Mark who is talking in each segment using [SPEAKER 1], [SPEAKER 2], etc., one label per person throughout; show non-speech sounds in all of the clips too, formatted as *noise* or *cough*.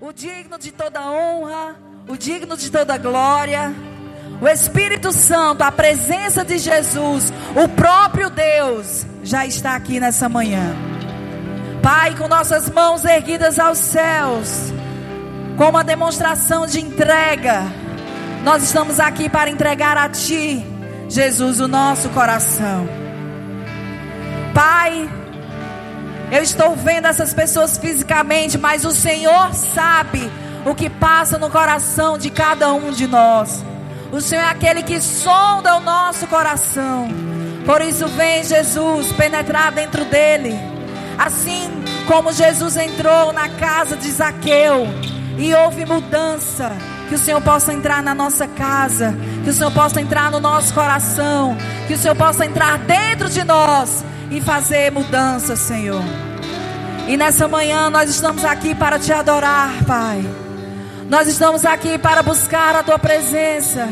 [SPEAKER 1] o digno de toda honra, o digno de toda glória. O Espírito Santo, a presença de Jesus, o próprio Deus, já está aqui nessa manhã. Pai, com nossas mãos erguidas aos céus, com uma demonstração de entrega, nós estamos aqui para entregar a Ti, Jesus, o nosso coração. Pai, eu estou vendo essas pessoas fisicamente, mas o Senhor sabe o que passa no coração de cada um de nós. O Senhor é aquele que sonda o nosso coração. Por isso, vem Jesus penetrar dentro dele. Assim como Jesus entrou na casa de Zaqueu e houve mudança. Que o Senhor possa entrar na nossa casa. Que o Senhor possa entrar no nosso coração. Que o Senhor possa entrar dentro de nós e fazer mudança, Senhor. E nessa manhã nós estamos aqui para te adorar, Pai. Nós estamos aqui para buscar a tua presença.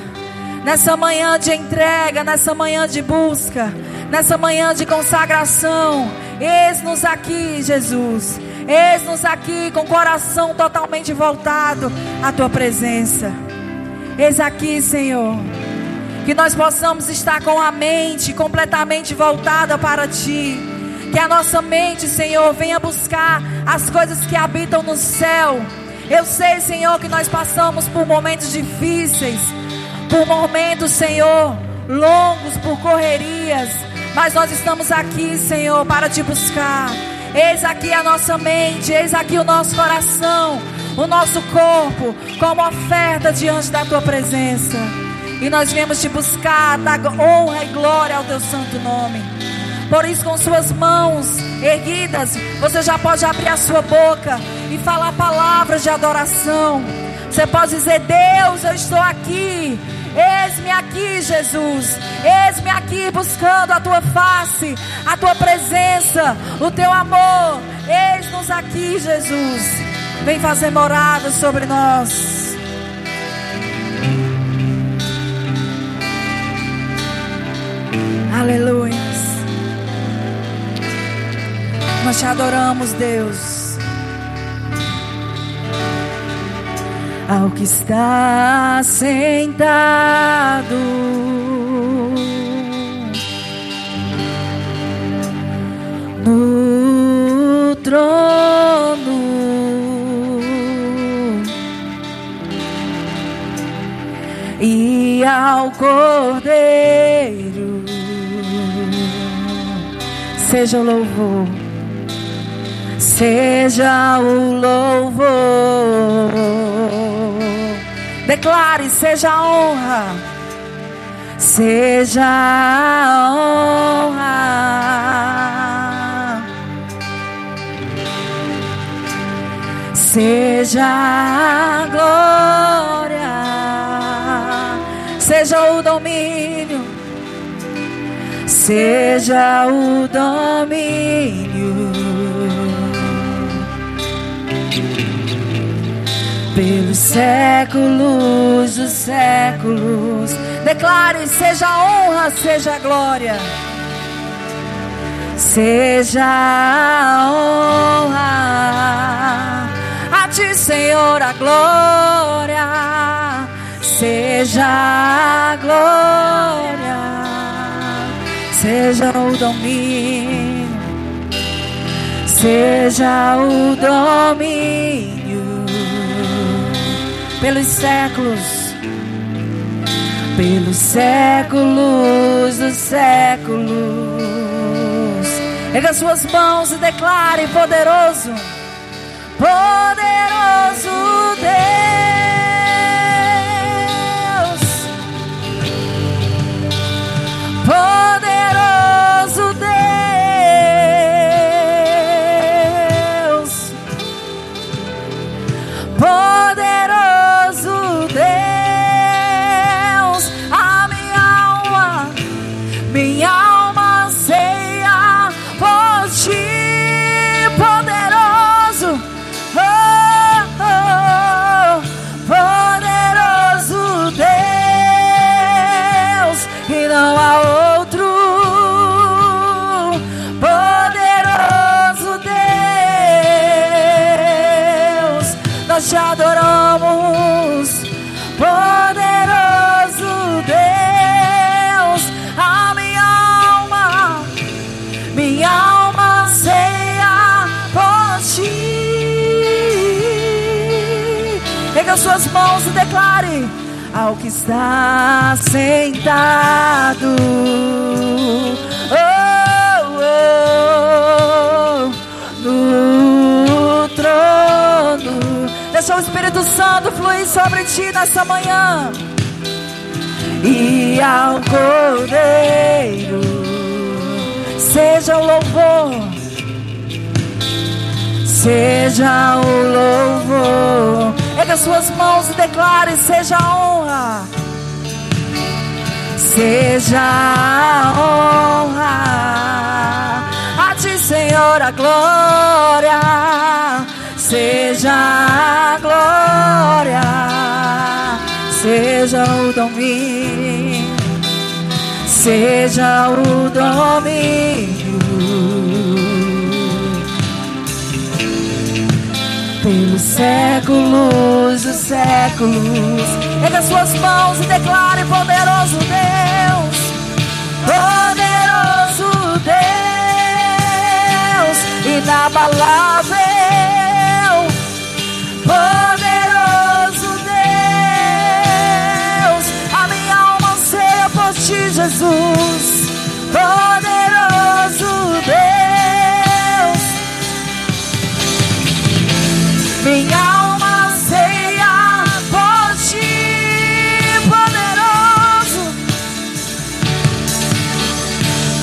[SPEAKER 1] Nessa manhã de entrega, nessa manhã de busca, nessa manhã de consagração. Eis-nos aqui, Jesus. Eis-nos aqui com o coração totalmente voltado à tua presença. Eis aqui, Senhor. Que nós possamos estar com a mente completamente voltada para Ti. Que a nossa mente, Senhor, venha buscar as coisas que habitam no céu. Eu sei, Senhor, que nós passamos por momentos difíceis, por momentos, Senhor, longos, por correrias. Mas nós estamos aqui, Senhor, para te buscar. Eis aqui a nossa mente, eis aqui o nosso coração, o nosso corpo, como oferta diante da tua presença. E nós viemos te buscar, dar honra e glória ao teu santo nome. Por isso, com suas mãos erguidas, você já pode abrir a sua boca e falar palavras de adoração. Você pode dizer: Deus, eu estou aqui. Eis-me aqui, Jesus. Eis-me aqui buscando a tua face, a tua presença, o teu amor. Eis-nos aqui, Jesus. Vem fazer morada sobre nós. Aleluia. Nós te adoramos, Deus. Ao que está sentado no trono e ao Cordeiro seja o louvor, seja o louvor. Declare, seja a honra, seja a honra, seja a glória, seja o domínio seja o domínio. Pelos séculos dos séculos. Declare: seja honra, seja glória, seja a honra. A ti, Senhor, a glória, seja a glória seja o domínio, seja o domínio pelos séculos, pelos séculos dos séculos. Erga suas mãos e declare: poderoso, poderoso Deus. poderoso declare ao que está sentado. Oh, oh, no trono. Deixa o Espírito Santo fluir sobre ti nessa manhã. E ao Cordeiro seja o louvor seja o louvor. Erga suas mãos e declare: seja a honra, seja a honra. A ti, Senhor, a glória, seja a glória, seja o domínio, seja o domínio. Pelos séculos dos séculos. Erga suas mãos e declare: Poderoso Deus, poderoso Deus, inabalável, poderoso Deus. A minha alma anseia por ti, Jesus, poderoso Deus. Minha alma ceia por ti, poderoso,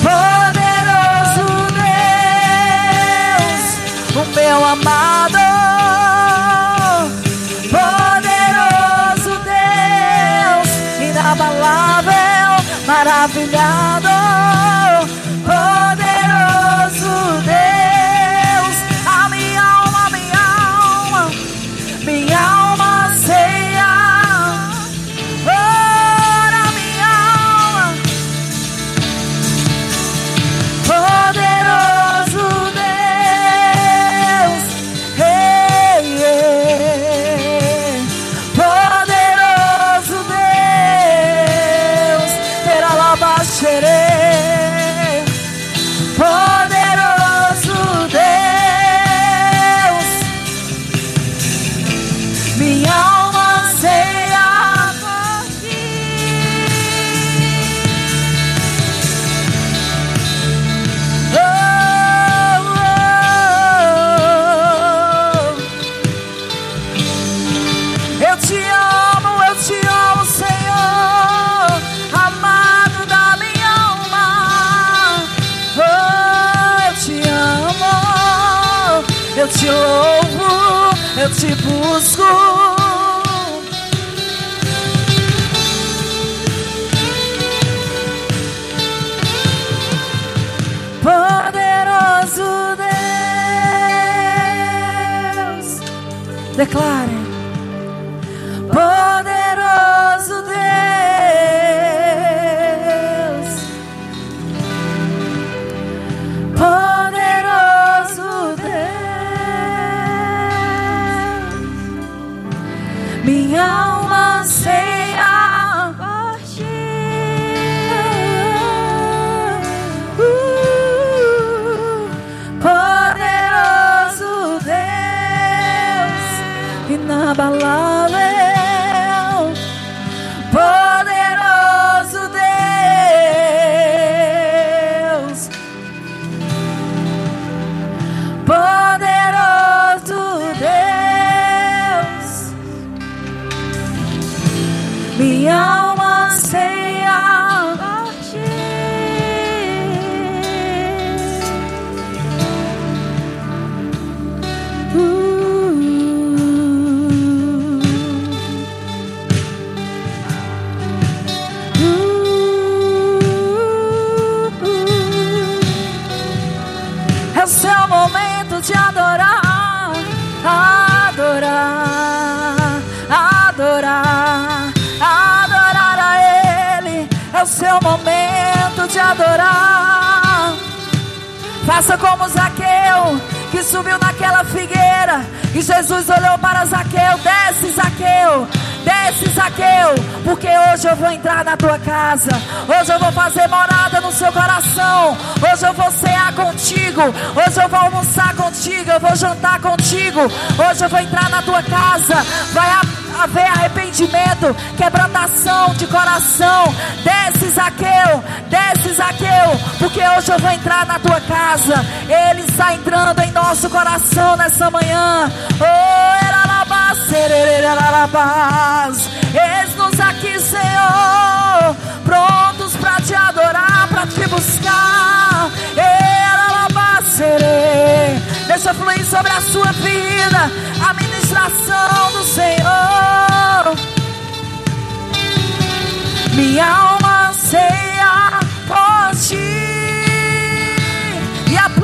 [SPEAKER 1] poderoso Deus, o meu amado, Poderoso Deus, declare. Jesus olhou para Zaqueu: Desce, Zaqueu. Desce, Zaqueu, porque hoje eu vou entrar na tua casa. Hoje eu vou fazer morada no seu coração. Hoje eu vou cear contigo. Hoje eu vou almoçar contigo. Eu vou jantar contigo. Hoje eu vou entrar na tua casa. Vai haver arrependimento, quebrantação de coração. Desce, Zaqueu, desce, Zaqueu, porque hoje eu vou entrar na tua casa. Ele está entrando em nosso coração nessa manhã. Oh. Eis-nos aqui, Senhor, prontos para te adorar, para te buscar. Deixa fluir sobre a sua vida a ministração do Senhor. Minha alma ceia por ti.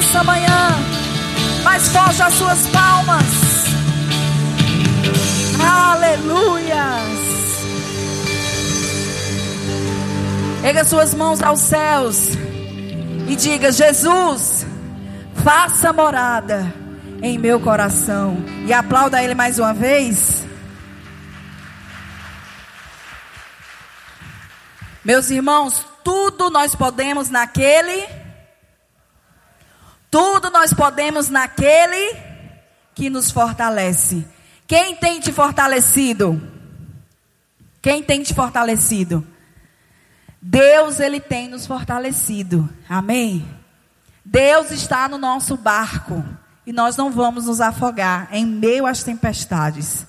[SPEAKER 1] nessa manhã. Mais forte as suas palmas. Aleluias. Erga suas mãos aos céus e diga: Jesus, faça morada em meu coração. E aplauda Ele mais uma vez. Meus irmãos, tudo nós podemos naquele tudo nós podemos naquele que nos fortalece. Quem tem te fortalecido? Quem tem te fortalecido? Deus, Ele tem nos fortalecido. Amém? Deus está no nosso barco. E nós não vamos nos afogar em meio às tempestades.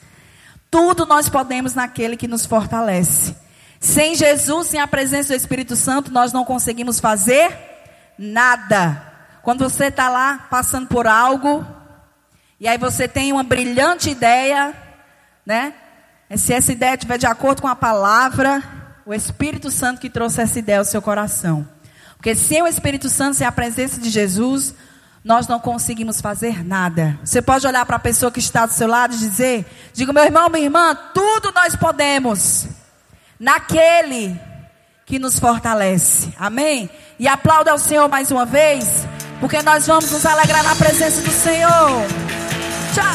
[SPEAKER 1] Tudo nós podemos naquele que nos fortalece. Sem Jesus, sem a presença do Espírito Santo, nós não conseguimos fazer nada. Quando você está lá passando por algo, e aí você tem uma brilhante ideia, né? Se essa ideia estiver de acordo com a palavra, o Espírito Santo que trouxe essa ideia ao seu coração. Porque sem o Espírito Santo, sem a presença de Jesus, nós não conseguimos fazer nada. Você pode olhar para a pessoa que está do seu lado e dizer: Diga, meu irmão, minha irmã, tudo nós podemos naquele que nos fortalece. Amém? E aplauda ao Senhor mais uma vez. Porque nós vamos nos alegrar na presença do Senhor. Tchau.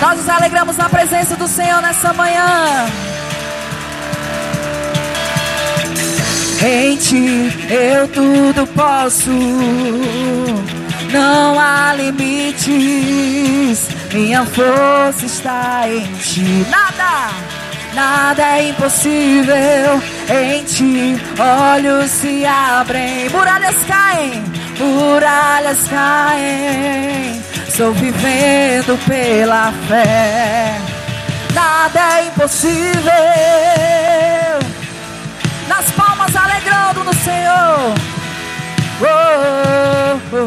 [SPEAKER 1] Nós nos alegramos na presença do Senhor nessa manhã. Em ti eu tudo posso. Não há limites. Minha força está em ti. Nada nada é impossível em ti. Olhos se abrem, muralhas caem, muralhas caem. Estou vivendo pela fé. Nada é impossível. Nas palmas alegrando no Senhor. Oh, oh, oh.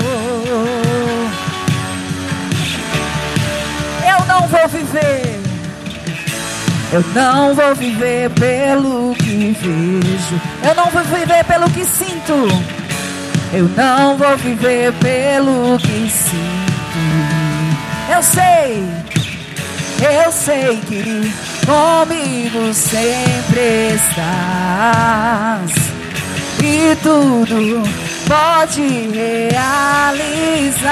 [SPEAKER 1] Eu não vou viver eu não vou viver pelo que vejo. Eu não vou viver pelo que sinto. Eu não vou viver pelo que sinto. Eu sei, eu sei que comigo sempre estás. E tudo pode realizar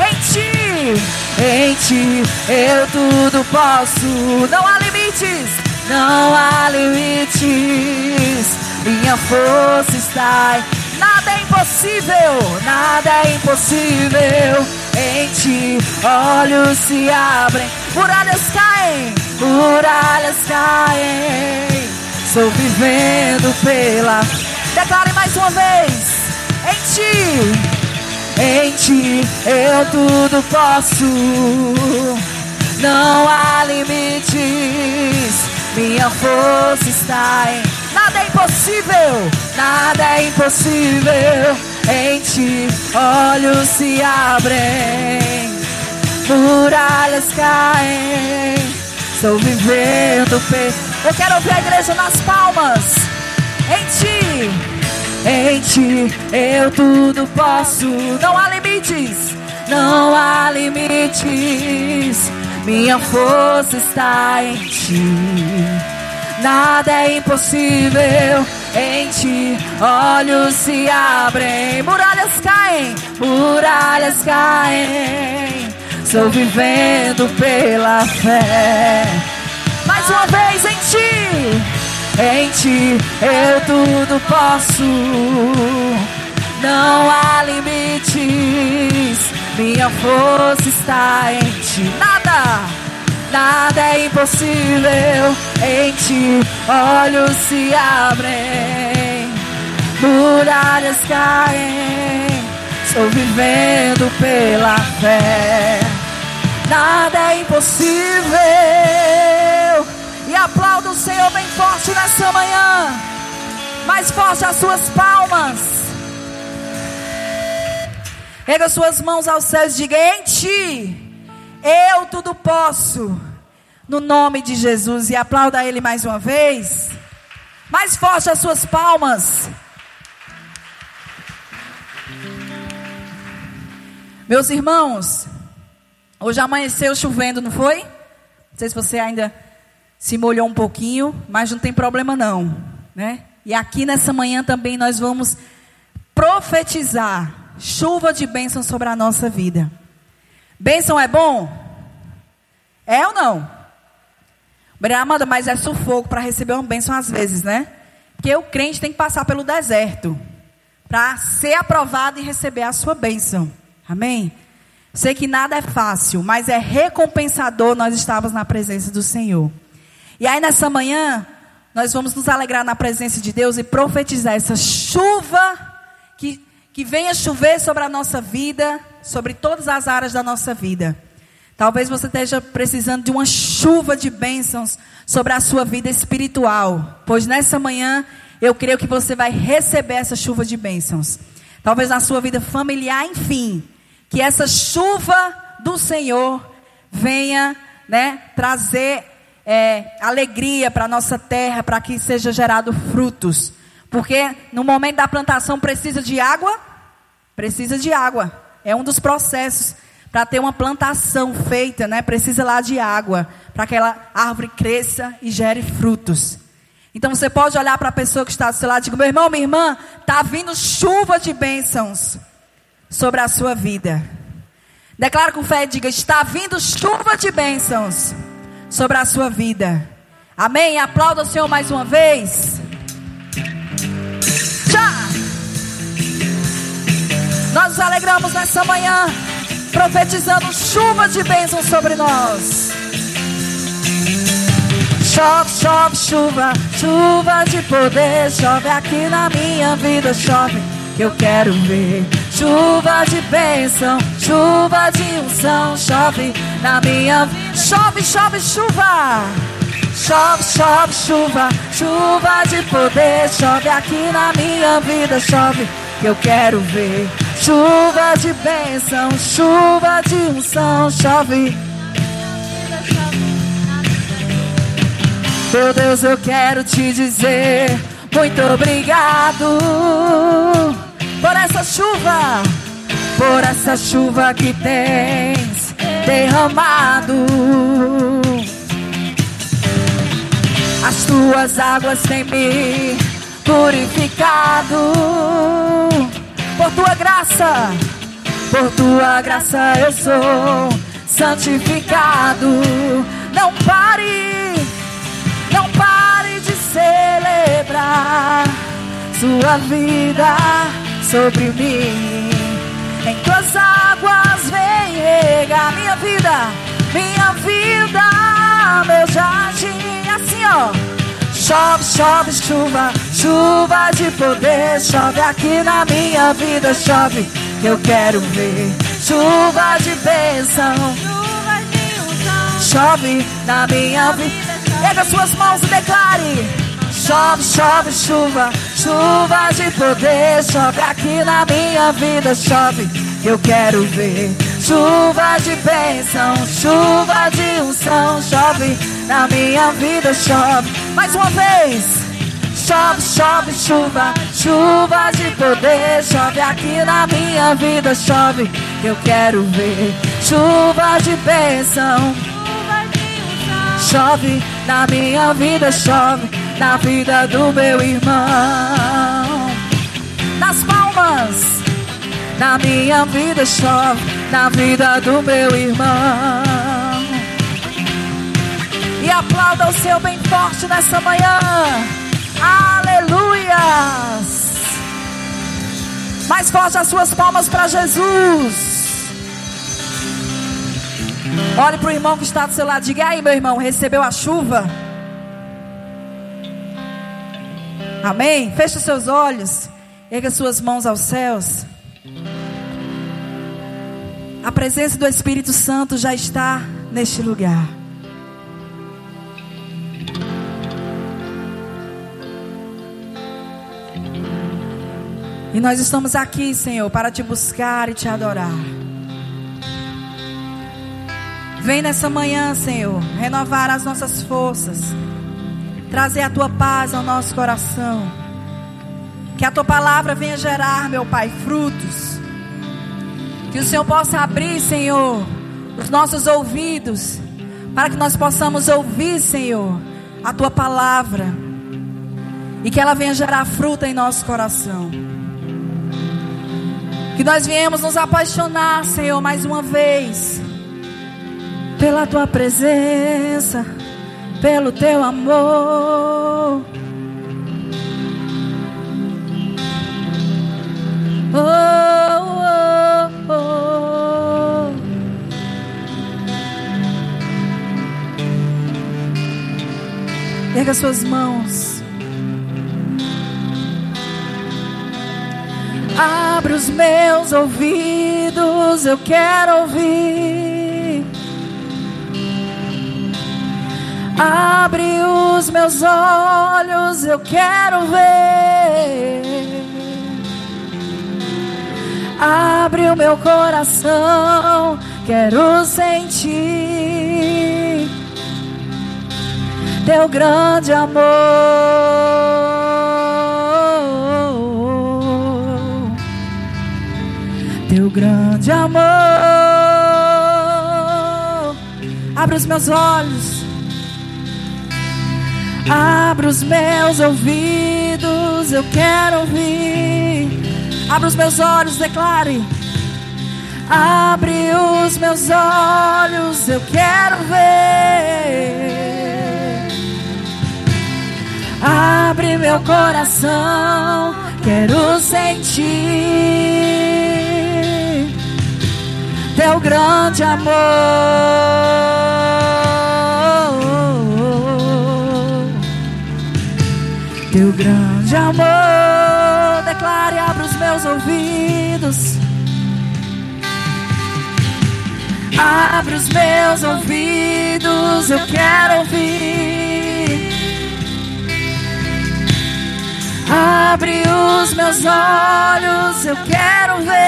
[SPEAKER 1] em ti. Em ti eu tudo posso. Não há limites, não há limites. Minha força está em nada é impossível, nada é impossível. Em ti olhos se abrem, muralhas caem, muralhas caem. Estou vivendo pela. Declare mais uma vez. Em ti em ti eu tudo posso. Não há limites. Minha força está em. Nada é impossível. Nada é impossível. Em ti olhos se abrem, muralhas caem. Estou vivendo pe... Eu quero ouvir a igreja nas palmas. Em ti, em ti eu tudo posso. Não há limites, não há limites. Minha força está em ti. Nada é impossível em ti. Olhos se abrem, muralhas caem, muralhas caem. Estou vivendo pela fé. Mais uma vez em ti, em ti eu tudo posso. Não há limites minha força está em ti. Nada, nada é impossível em ti. Olhos se abrem, muralhas caem. Estou vivendo pela fé. Nada é impossível. Aplauda o Senhor bem forte nessa manhã. Mais forte as suas palmas. Pega suas mãos aos céus e diga: Em ti, eu tudo posso. No nome de Jesus. E aplauda ele mais uma vez. Mais forte as suas palmas. Meus irmãos, hoje amanheceu chovendo, não foi? Não sei se você ainda se molhou um pouquinho, mas não tem problema não, né? E aqui nessa manhã também nós vamos profetizar chuva de bênção sobre a nossa vida. Bênção é bom? É ou não? Amanda, mas é sufoco para receber uma bênção às vezes, né? Porque o crente tem que passar pelo deserto para ser aprovado e receber a sua bênção. Amém? Sei que nada é fácil, mas é recompensador nós estarmos na presença do Senhor. E aí nessa manhã, nós vamos nos alegrar na presença de Deus e profetizar essa chuva que que venha chover sobre a nossa vida, sobre todas as áreas da nossa vida. Talvez você esteja precisando de uma chuva de bênçãos sobre a sua vida espiritual, pois nessa manhã eu creio que você vai receber essa chuva de bênçãos. Talvez na sua vida familiar, enfim, que essa chuva do Senhor venha, né, trazer é, alegria para a nossa terra, para que seja gerado frutos. Porque no momento da plantação precisa de água? Precisa de água. É um dos processos para ter uma plantação feita, né? Precisa lá de água para que aquela árvore cresça e gere frutos. Então você pode olhar para a pessoa que está do seu lado e dizer: meu irmão, minha irmã, está vindo chuva de bênçãos sobre a sua vida. Declara com fé e diga: está vindo chuva de bênçãos sobre a sua vida. Amém? Aplauda o Senhor mais uma vez. Nós nos alegramos nessa manhã, profetizando chuva de bênção sobre nós. Chove, chove, chuva, chuva de poder, chove aqui na minha vida, chove que eu quero ver. Chuva de bênção, chuva de unção, chove na minha vida. Chove, chove, chuva. Chove, chove, chuva, chuva de poder, chove aqui na minha vida, chove que eu quero ver. Chuva de bênção, chuva de unção, chove. Meu Deus, eu quero te dizer muito obrigado por essa chuva, por essa chuva que tens derramado. As tuas águas têm me purificado por tua graça, por tua graça eu sou santificado. Não pare, não pare de celebrar sua vida sobre mim. Em tuas águas vem regar minha vida, minha vida, meu jardim, assim ó. Chove, chove, chuva, chuva de poder. Chove aqui na minha vida, chove, eu quero ver. Chuva de bênção. Chove na minha vida. Pega suas mãos e declare. Chove, chove, chuva, chuva de poder, chove aqui na minha vida, chove, eu quero ver. Chuva de bênção, chuva de unção, chove na minha vida, chove. Mais uma vez. Chove, chove, chuva, chuva de poder, chove aqui na minha vida, chove, eu quero ver. Chuva de bênção, chove na minha vida, chove na vida do meu irmão. Nas palmas, na minha vida chove, na vida do meu irmão. E aplauda o seu bem forte nessa manhã. Aleluias! Mais forte as suas palmas para Jesus. Olhe para o irmão que está do seu lado. Diga aí, meu irmão, recebeu a chuva? Amém? Feche os seus olhos. Erga suas mãos aos céus. A presença do Espírito Santo já está neste lugar. E nós estamos aqui, Senhor, para te buscar e te adorar. Vem nessa manhã, Senhor, renovar as nossas forças, trazer a tua paz ao nosso coração. Que a tua palavra venha gerar, meu Pai, frutos. Que o Senhor possa abrir, Senhor, os nossos ouvidos, para que nós possamos ouvir, Senhor, a tua palavra. E que ela venha gerar fruta em nosso coração. Que nós viemos nos apaixonar, Senhor, mais uma vez, pela tua presença, pelo teu amor. Oh, oh, oh. Erga suas mãos. Abre os meus ouvidos, eu quero ouvir. Abre os meus olhos, eu quero ver. Abre o meu coração, quero sentir teu grande amor. teu grande amor. Abre os meus olhos, abre os meus ouvidos, eu quero ouvir. Abre os meus olhos, declare. Abre os meus olhos, eu quero ver. Abre meu coração, quero sentir teu grande amor. Teu grande amor, declare, abra os meus ouvidos. Abre os meus ouvidos, eu quero ouvir. Abre os meus olhos, eu quero ver.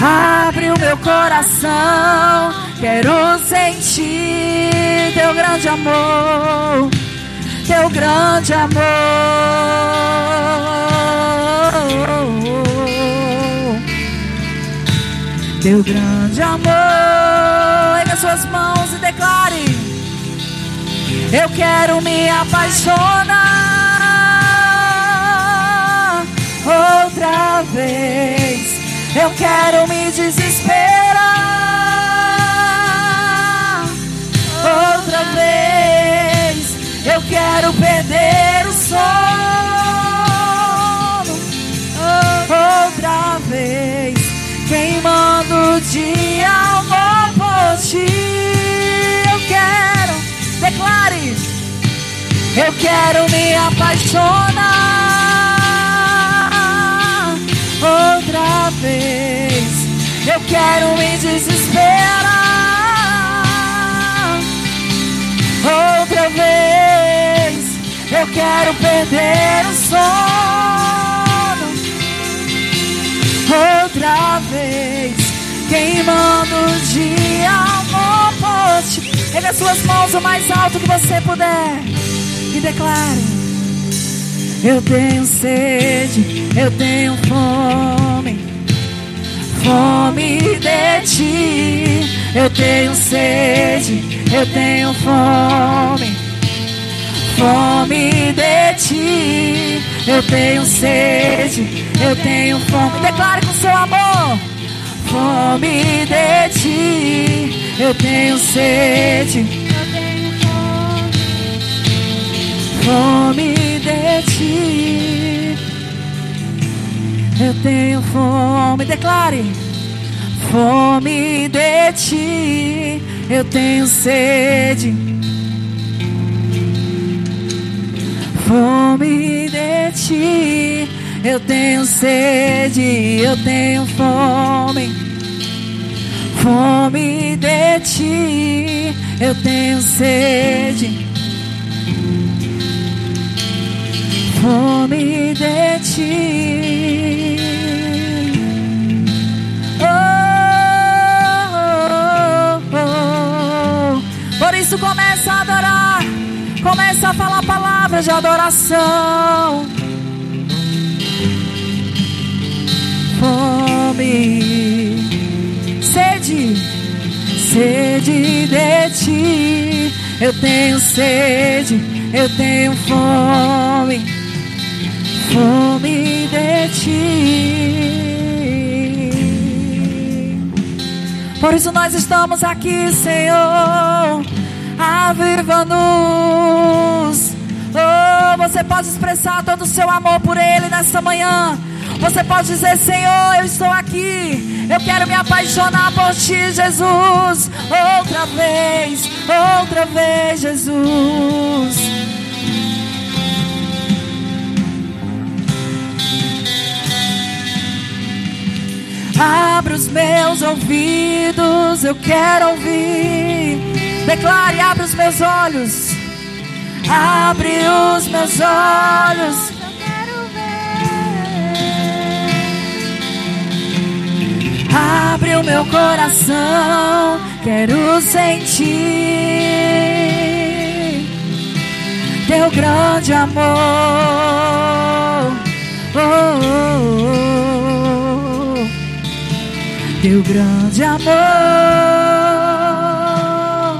[SPEAKER 1] Abre o meu coração, quero sentir teu grande amor, teu grande amor. Teu grande amor, erga suas mãos e declare: Eu quero me apaixonar outra vez. Eu quero me desesperar Eu quero me apaixonar outra vez. Eu quero me desesperar outra vez. quero perder o sono outra vez, queimando de amor por ti. As suas mãos o mais alto que você puder e declare. Eu tenho sede, eu tenho fome, fome de ti. Eu tenho sede, eu tenho fome, fome de ti. Eu tenho sede, eu tenho fome. Declare com seu amor, fome de ti. Eu tenho sede. Fome de ti. Eu tenho fome, declare. Fome de ti, eu tenho sede. Fome de ti, eu tenho sede, eu tenho fome. Fome de ti, eu tenho sede. Fome de ti. Oh, oh, oh. Por isso começa a adorar, começa a falar palavras de adoração. Fome, sede, sede de ti. Eu tenho sede, eu tenho fome fome de ti. Por isso nós estamos aqui, Senhor. Aviva-nos. Oh, você pode expressar todo o seu amor por Ele nessa manhã. Você pode dizer, Senhor, eu estou aqui. Eu quero me apaixonar por Ti, Jesus. Outra vez, outra vez, Jesus. Abra os meus ouvidos, eu quero ouvir. Declare, abre os meus olhos. Abre os meus olhos. Eu quero ver. Abre o meu coração, quero sentir teu grande amor. Oh, oh, oh teu grande amor.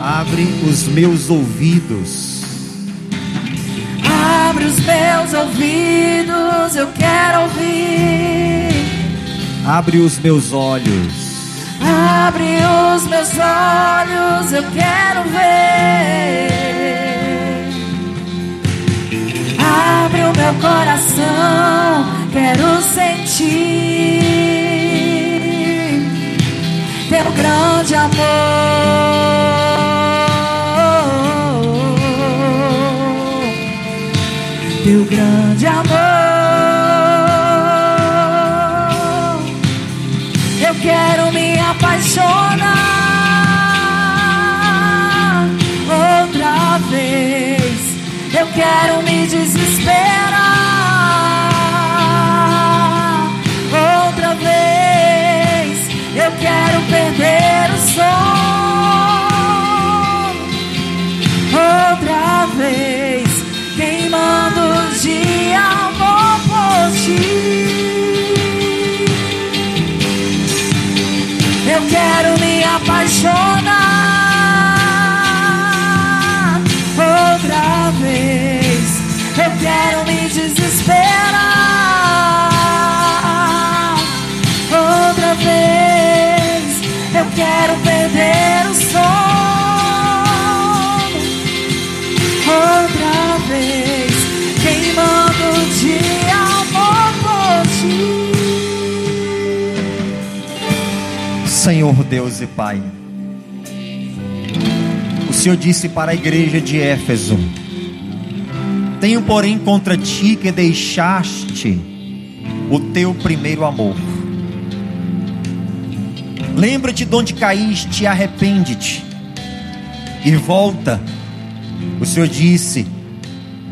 [SPEAKER 2] Abre os meus ouvidos.
[SPEAKER 1] Abre os meus ouvidos, eu quero ouvir.
[SPEAKER 2] Abre os meus olhos.
[SPEAKER 1] Abre os meus olhos, eu quero ver. Abre o meu coração, quero sentir teu grande amor. Teu grande amor. Eu quero me apaixonar outra vez. Eu quero me desesperar perder
[SPEAKER 2] Senhor Deus e Pai, o Senhor disse para a igreja de Éfeso: Tenho, porém, contra ti que deixaste o teu primeiro amor. Lembra-te de onde caíste, arrepende-te e volta. O Senhor disse: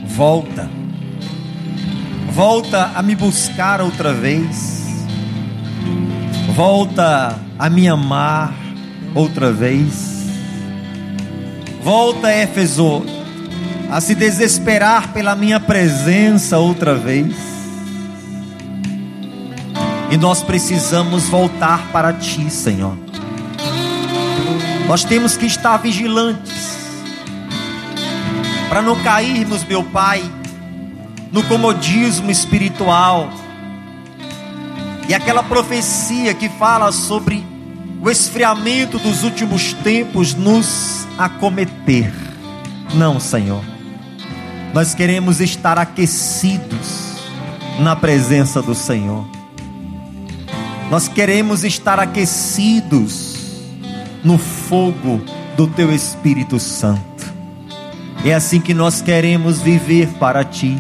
[SPEAKER 2] volta, Volta a me buscar outra vez. Volta a me amar outra vez. Volta, Éfeso, a se desesperar pela minha presença outra vez. E nós precisamos voltar para ti, Senhor. Nós temos que estar vigilantes para não cairmos, meu Pai, no comodismo espiritual. E aquela profecia que fala sobre o esfriamento dos últimos tempos nos acometer. Não, Senhor. Nós queremos estar aquecidos na presença do Senhor. Nós queremos estar aquecidos no fogo do Teu Espírito Santo. É assim que nós queremos viver para Ti.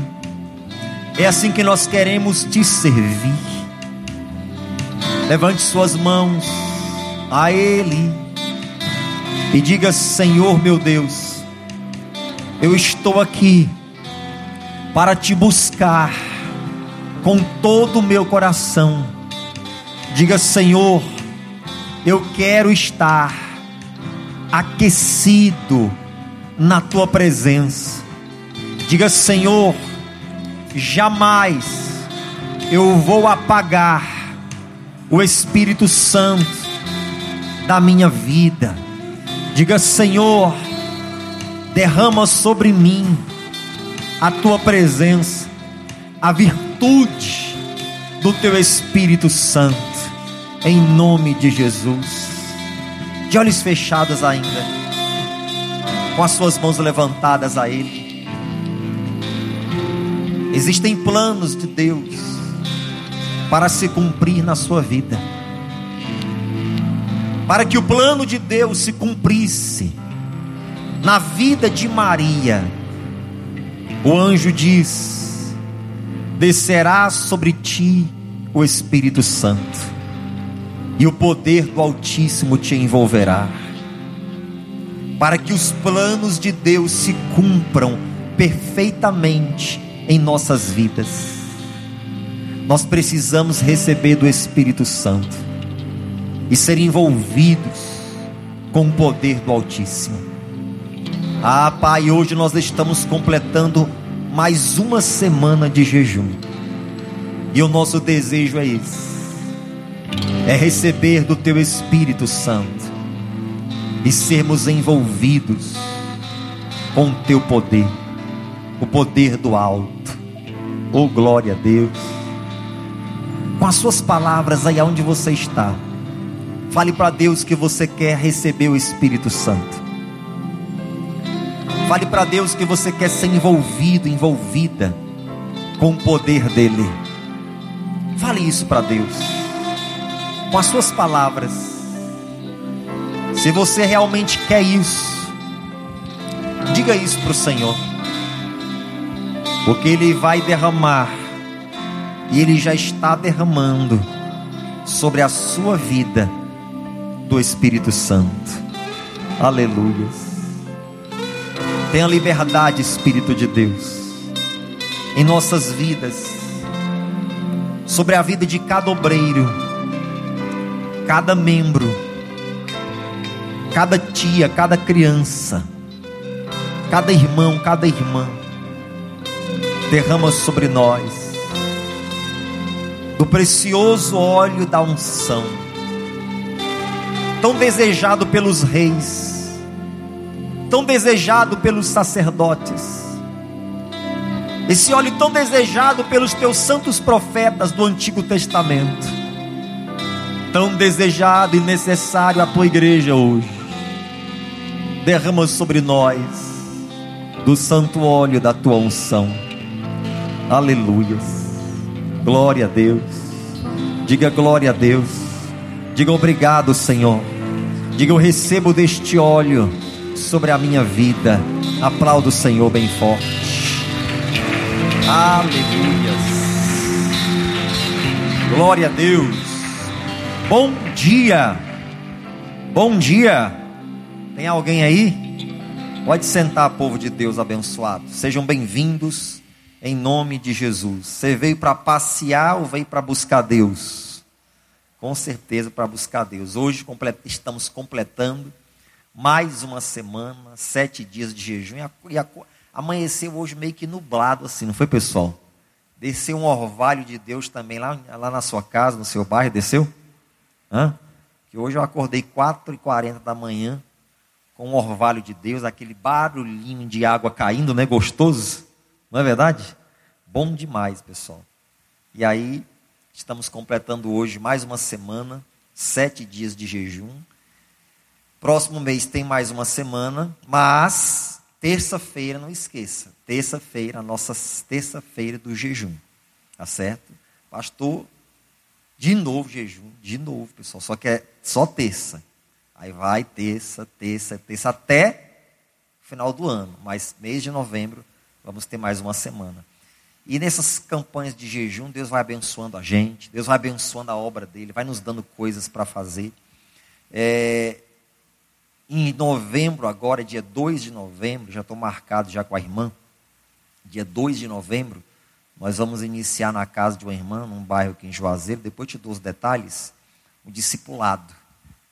[SPEAKER 2] É assim que nós queremos Te servir. Levante suas mãos a Ele e diga: Senhor meu Deus, eu estou aqui para te buscar com todo o meu coração. Diga, Senhor, eu quero estar aquecido na tua presença. Diga, Senhor, jamais eu vou apagar o Espírito Santo da minha vida. Diga, Senhor, derrama sobre mim a tua presença, a virtude do teu Espírito Santo, em nome de Jesus. De olhos fechados ainda com as suas mãos levantadas a Ele. Existem planos de Deus para se cumprir na sua vida. Para que o plano de Deus se cumprisse na vida de Maria, o anjo diz: descerá sobre ti o Espírito Santo, e o poder do Altíssimo te envolverá para que os planos de Deus se cumpram perfeitamente em nossas vidas. Nós precisamos receber do Espírito Santo e ser envolvidos com o poder do Altíssimo. Ah, Pai, hoje nós estamos completando mais uma semana de jejum. E o nosso desejo é esse: é receber do Teu Espírito Santo e sermos envolvidos com o teu poder, o poder do alto. Oh, glória a Deus. Com as suas palavras aí onde você está, fale para Deus que você quer receber o Espírito Santo. Fale para Deus que você quer ser envolvido, envolvida com o poder dEle. Fale isso para Deus, com as suas palavras. Se você realmente quer isso, diga isso para o Senhor, porque Ele vai derramar, e Ele já está derramando sobre a sua vida do Espírito Santo. Aleluia. Tenha liberdade, Espírito de Deus, em nossas vidas, sobre a vida de cada obreiro, cada membro cada tia, cada criança, cada irmão, cada irmã, derrama sobre nós do precioso óleo da unção, tão desejado pelos reis, tão desejado pelos sacerdotes, esse óleo tão desejado pelos teus santos profetas do Antigo Testamento, tão desejado e necessário à tua igreja hoje derrama sobre nós do santo óleo da tua unção. Aleluia. Glória a Deus. Diga glória a Deus. Diga obrigado, Senhor. Diga eu recebo deste óleo sobre a minha vida. Aplauda o Senhor bem forte. Aleluia. Glória a Deus. Bom dia. Bom dia. Tem alguém aí? Pode sentar, povo de Deus abençoado. Sejam bem-vindos em nome de Jesus. Você veio para passear ou veio para buscar Deus? Com certeza para buscar Deus. Hoje estamos completando mais uma semana, sete dias de jejum. E amanheceu hoje meio que nublado assim, não foi, pessoal? Desceu um orvalho de Deus também lá, lá na sua casa, no seu bairro, desceu? Hã? Que hoje eu acordei 4h40 da manhã com o orvalho de Deus, aquele barulhinho de água caindo, né? Gostoso. Não é verdade? Bom demais, pessoal. E aí, estamos completando hoje mais uma semana, sete dias de jejum. Próximo mês tem mais uma semana, mas terça-feira, não esqueça, terça-feira, a nossa terça-feira do jejum. Tá certo? Pastor, de novo jejum, de novo, pessoal. Só que é só terça. Aí vai terça, terça, terça, até final do ano. Mas mês de novembro, vamos ter mais uma semana. E nessas campanhas de jejum, Deus vai abençoando a gente, Deus vai abençoando a obra dele, vai nos dando coisas para fazer. É, em novembro, agora, dia 2 de novembro, já estou marcado já com a irmã, dia 2 de novembro, nós vamos iniciar na casa de uma irmã, num bairro aqui em Juazeiro, depois te dou os detalhes, o discipulado.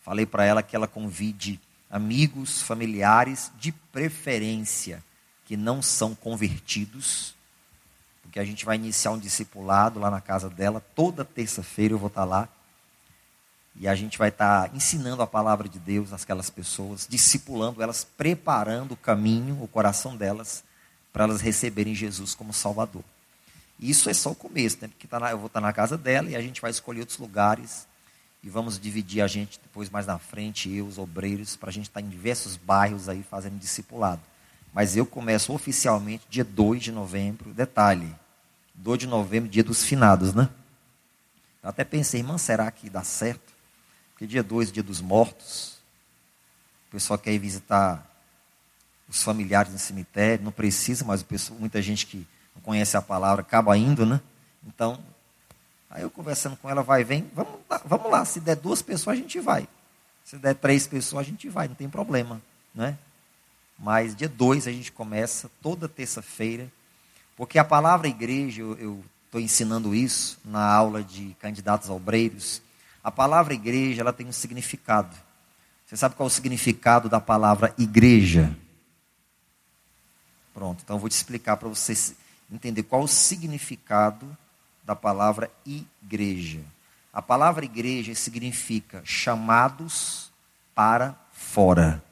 [SPEAKER 2] Falei para ela que ela convide amigos, familiares, de preferência, que não são convertidos, porque a gente vai iniciar um discipulado lá na casa dela, toda terça-feira eu vou estar lá, e a gente vai estar ensinando a palavra de Deus àquelas pessoas, discipulando elas, preparando o caminho, o coração delas, para elas receberem Jesus como Salvador. Isso é só o começo, né? Porque tá eu vou estar na casa dela e a gente vai escolher outros lugares e vamos dividir a gente depois mais na frente, eu, os obreiros, para a gente estar em diversos bairros aí fazendo discipulado. Mas eu começo oficialmente dia 2 de novembro, detalhe, 2 de novembro, dia dos finados, né? Eu até pensei, irmã, será que dá certo? Porque dia 2, dia dos mortos, o pessoal quer ir visitar os familiares no cemitério, não precisa, mas pessoal, muita gente que não conhece a palavra, acaba indo, né? Então, aí eu conversando com ela, vai, vem, vamos lá, vamos lá, se der duas pessoas a gente vai. Se der três pessoas a gente vai, não tem problema, né? Mas dia dois a gente começa, toda terça-feira, porque a palavra igreja, eu estou ensinando isso na aula de candidatos obreiros, a palavra igreja, ela tem um significado. Você sabe qual é o significado da palavra igreja? Pronto, então eu vou te explicar para vocês entender qual o significado da palavra igreja. A palavra igreja significa chamados para fora.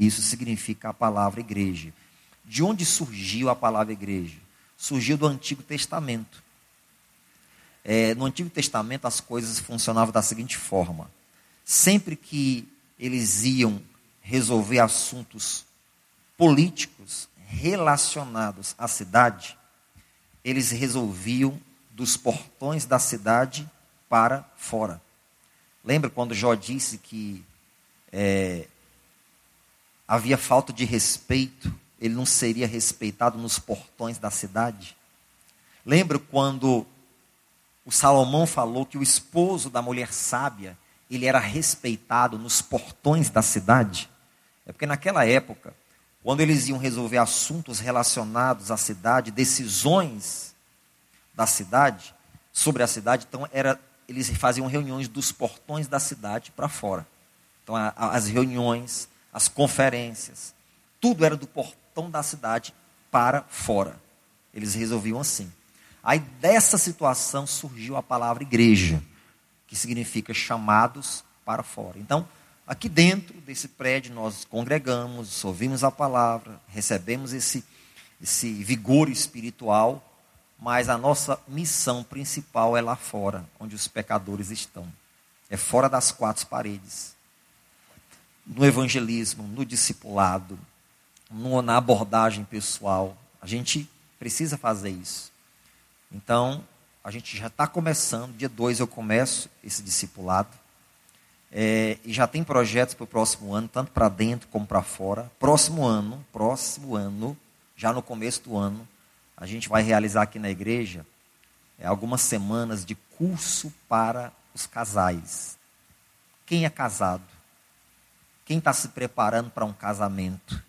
[SPEAKER 2] Isso significa a palavra igreja. De onde surgiu a palavra igreja? Surgiu do Antigo Testamento. É, no Antigo Testamento as coisas funcionavam da seguinte forma: sempre que eles iam resolver assuntos políticos relacionados à cidade, eles resolviam dos portões da cidade para fora. Lembra quando Jó disse que é, havia falta de respeito, ele não seria respeitado nos portões da cidade? Lembra quando o Salomão falou que o esposo da mulher sábia, ele era respeitado nos portões da cidade? É porque naquela época, quando eles iam resolver assuntos relacionados à cidade, decisões da cidade, sobre a cidade, então era, eles faziam reuniões dos portões da cidade para fora. Então a, a, as reuniões, as conferências, tudo era do portão da cidade para fora. Eles resolviam assim. Aí dessa situação surgiu a palavra igreja, que significa chamados para fora. Então, Aqui dentro desse prédio nós congregamos, ouvimos a palavra, recebemos esse, esse vigor espiritual, mas a nossa missão principal é lá fora, onde os pecadores estão. É fora das quatro paredes. No evangelismo, no discipulado, no, na abordagem pessoal. A gente precisa fazer isso. Então, a gente já está começando, dia 2 eu começo esse discipulado. É, e já tem projetos para o próximo ano, tanto para dentro como para fora. Próximo ano, próximo ano, já no começo do ano, a gente vai realizar aqui na igreja é, algumas semanas de curso para os casais. Quem é casado? Quem está se preparando para um casamento?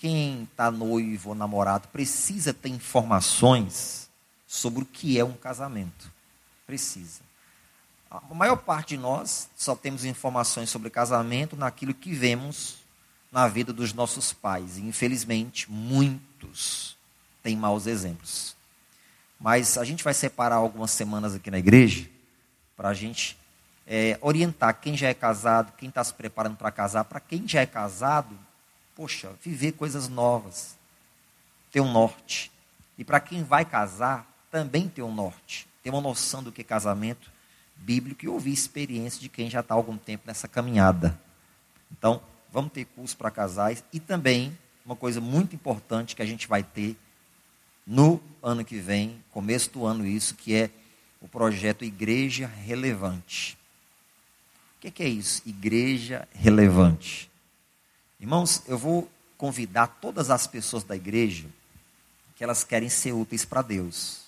[SPEAKER 2] quem está noivo ou namorado precisa ter informações sobre o que é um casamento. Precisa. A maior parte de nós só temos informações sobre casamento naquilo que vemos na vida dos nossos pais. E, infelizmente, muitos têm maus exemplos. Mas a gente vai separar algumas semanas aqui na igreja para a gente é, orientar quem já é casado, quem está se preparando para casar. Para quem já é casado, poxa, viver coisas novas, ter um norte. E para quem vai casar, também ter um norte, ter uma noção do que é casamento bíblico e ouvir experiência de quem já está há algum tempo nessa caminhada. Então, vamos ter curso para casais e também uma coisa muito importante que a gente vai ter no ano que vem, começo do ano, isso, que é o projeto Igreja Relevante. O que é, isso? Igreja Relevante. Irmãos, eu vou convidar todas as pessoas da igreja que elas querem ser úteis para Deus.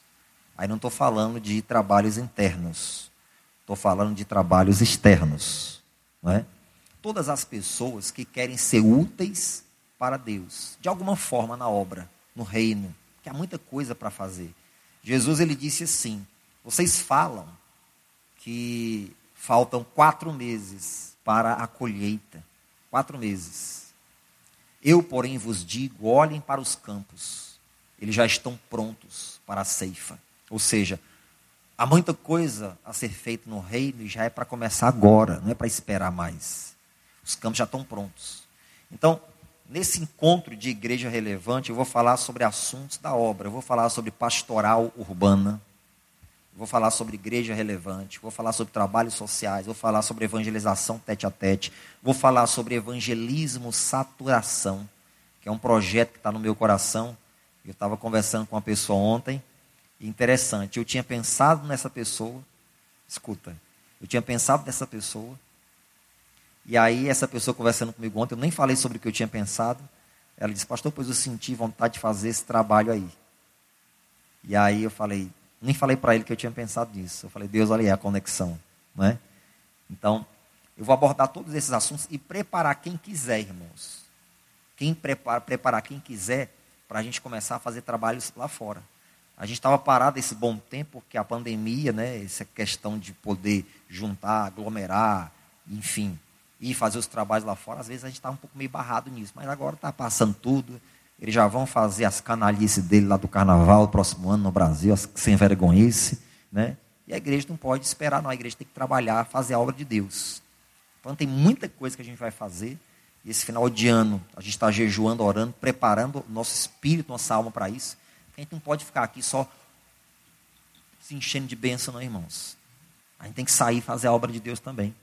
[SPEAKER 2] Aí não estou falando de trabalhos internos, estou falando de trabalhos externos. Não é? Todas as pessoas que querem ser úteis para Deus, de alguma forma na obra, no reino, que há muita coisa para fazer. Jesus ele disse assim: vocês falam que faltam quatro meses para a colheita, quatro meses. Eu, porém, vos digo: olhem para os campos, eles já estão prontos para a ceifa. Ou seja, há muita coisa a ser feita no reino e já é para começar agora, não é para esperar mais. Os campos já estão prontos. Então, Nesse encontro de igreja relevante, eu vou falar sobre assuntos da obra. Eu vou falar sobre pastoral urbana. Vou falar sobre igreja relevante. Vou falar sobre trabalhos sociais. Vou falar sobre evangelização tete a tete. Vou falar sobre evangelismo saturação, que é um projeto que está no meu coração. Eu estava conversando com uma pessoa ontem. Interessante. Eu tinha pensado nessa pessoa. Escuta. Eu tinha pensado nessa pessoa e aí, essa pessoa conversando comigo ontem, eu nem falei sobre o que eu tinha pensado. Ela disse, pastor, pois eu senti vontade de fazer esse trabalho aí. E aí eu falei, nem falei para ele que eu tinha pensado nisso. Eu falei, Deus, olha aí a conexão. Não é? Então, eu vou abordar todos esses assuntos e preparar quem quiser, irmãos. Quem prepara, preparar quem quiser para a gente começar a fazer trabalhos lá fora. A gente estava parado esse bom tempo, porque a pandemia, né, essa questão de poder juntar, aglomerar, enfim, ir fazer os trabalhos lá fora, às vezes a gente está um pouco meio barrado nisso. Mas agora está passando tudo. Eles já vão fazer as canalices dele lá do carnaval, próximo ano no Brasil, sem vergonhice. Né? E a igreja não pode esperar, não. A igreja tem que trabalhar, fazer a obra de Deus. Então tem muita coisa que a gente vai fazer. E esse final de ano, a gente está jejuando, orando, preparando nosso espírito, nossa alma para isso. A gente não pode ficar aqui só se enchendo de bênção, não, irmãos. A gente tem que sair e fazer a obra de Deus também.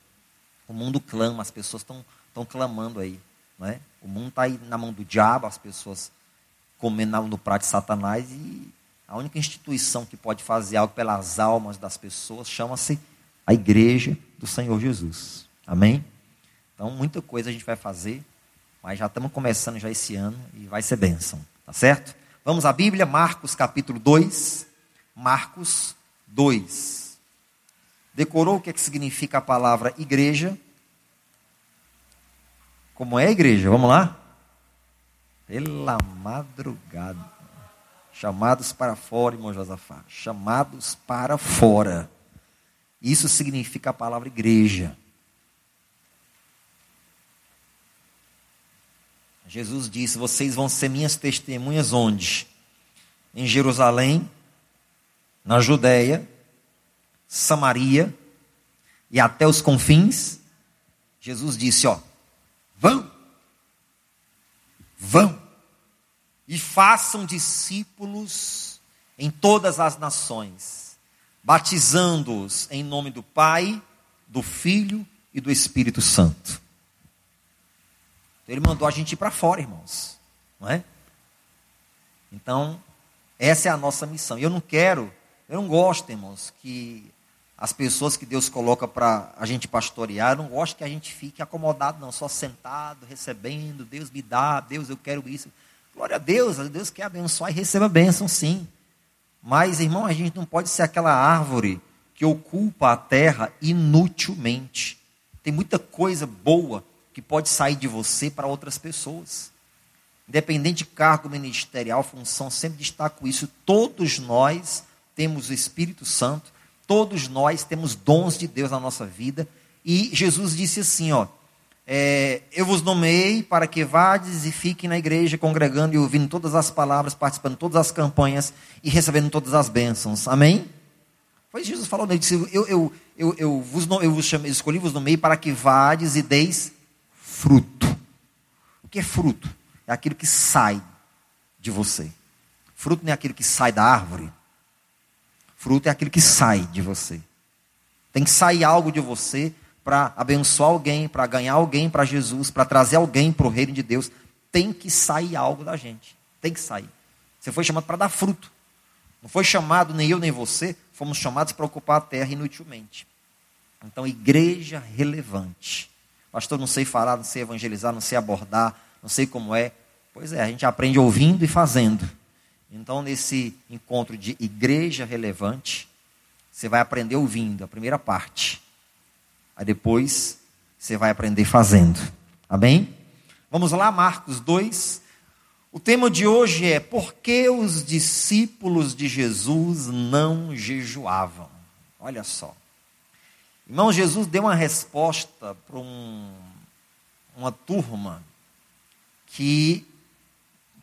[SPEAKER 2] O mundo clama, as pessoas estão clamando aí. Não é? O mundo está aí na mão do diabo, as pessoas comendo no prato de Satanás e a única instituição que pode fazer algo pelas almas das pessoas chama-se a igreja do Senhor Jesus. Amém? Então, muita coisa a gente vai fazer, mas já estamos começando já esse ano e vai ser bênção. Tá certo? Vamos à Bíblia, Marcos capítulo 2. Marcos 2. Decorou o que, é que significa a palavra igreja? Como é a igreja? Vamos lá? Pela madrugada. Chamados para fora, irmão Josafá. Chamados para fora. Isso significa a palavra igreja. Jesus disse: Vocês vão ser minhas testemunhas onde? Em Jerusalém, na Judéia, Samaria e até os confins, Jesus disse: Ó, vão, vão e façam discípulos em todas as nações, batizando-os em nome do Pai, do Filho e do Espírito Santo. Ele mandou a gente ir para fora, irmãos, não é? Então, essa é a nossa missão. Eu não quero, eu não gosto, irmãos, que as pessoas que Deus coloca para a gente pastorear, não gosto que a gente fique acomodado, não, só sentado, recebendo, Deus me dá, Deus eu quero isso. Glória a Deus, Deus quer abençoar e receba a bênção sim. Mas, irmão, a gente não pode ser aquela árvore que ocupa a terra inutilmente. Tem muita coisa boa que pode sair de você para outras pessoas. independente de cargo ministerial, função, sempre destaco isso. Todos nós temos o Espírito Santo, todos nós temos dons de Deus na nossa vida. E Jesus disse assim: ó, é, eu vos nomeei para que vades e fiquem na igreja, congregando e ouvindo todas as palavras, participando de todas as campanhas e recebendo todas as bênçãos. Amém? Foi Jesus falou, ele disse, eu, eu, eu, eu, vos, eu vos chamei, escolhi vos no meio para que vades e deis fruto. O que é fruto? É aquilo que sai de você. Fruto não é aquilo que sai da árvore. Fruto é aquilo que sai de você. Tem que sair algo de você para abençoar alguém, para ganhar alguém para Jesus, para trazer alguém para o reino de Deus. Tem que sair algo da gente. Tem que sair. Você foi chamado para dar fruto. Não foi chamado nem eu nem você, fomos chamados para ocupar a terra inutilmente. Então, igreja relevante. Pastor, não sei falar, não sei evangelizar, não sei abordar, não sei como é. Pois é, a gente aprende ouvindo e fazendo. Então, nesse encontro de igreja relevante, você vai aprender ouvindo, a primeira parte. Aí depois, você vai aprender fazendo. Amém? Vamos lá, Marcos 2, o tema de hoje é por que os discípulos de Jesus não jejuavam? Olha só. Irmão, Jesus deu uma resposta para um, uma turma que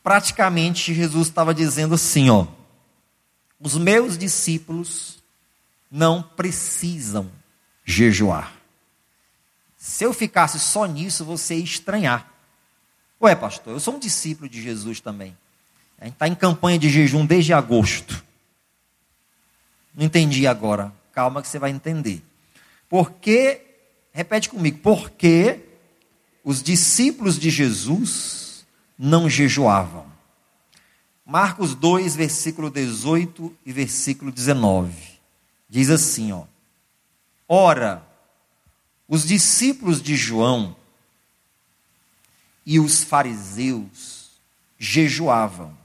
[SPEAKER 2] praticamente Jesus estava dizendo assim, ó, os meus discípulos não precisam jejuar. Se eu ficasse só nisso, você ia estranhar. Ué, pastor, eu sou um discípulo de Jesus também. A gente está em campanha de jejum desde agosto. Não entendi agora. Calma que você vai entender. Porque, repete comigo, porque os discípulos de Jesus não jejuavam. Marcos 2, versículo 18 e versículo 19. Diz assim, ó. Ora, os discípulos de João e os fariseus jejuavam.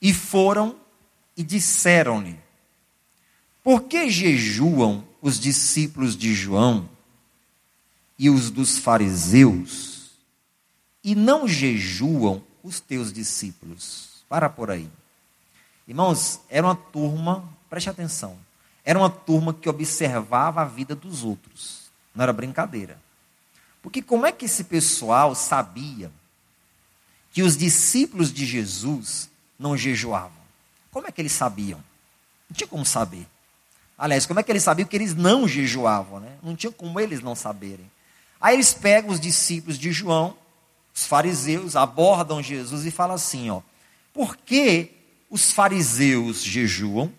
[SPEAKER 2] E foram e disseram-lhe: Por que jejuam os discípulos de João e os dos fariseus, e não jejuam os teus discípulos? Para por aí. Irmãos, era uma turma, preste atenção, era uma turma que observava a vida dos outros, não era brincadeira. Porque como é que esse pessoal sabia que os discípulos de Jesus não jejuavam? Como é que eles sabiam? Não tinha como saber. Aliás, como é que eles sabiam que eles não jejuavam? Né? Não tinha como eles não saberem. Aí eles pegam os discípulos de João, os fariseus, abordam Jesus e falam assim: ó, por que os fariseus jejuam?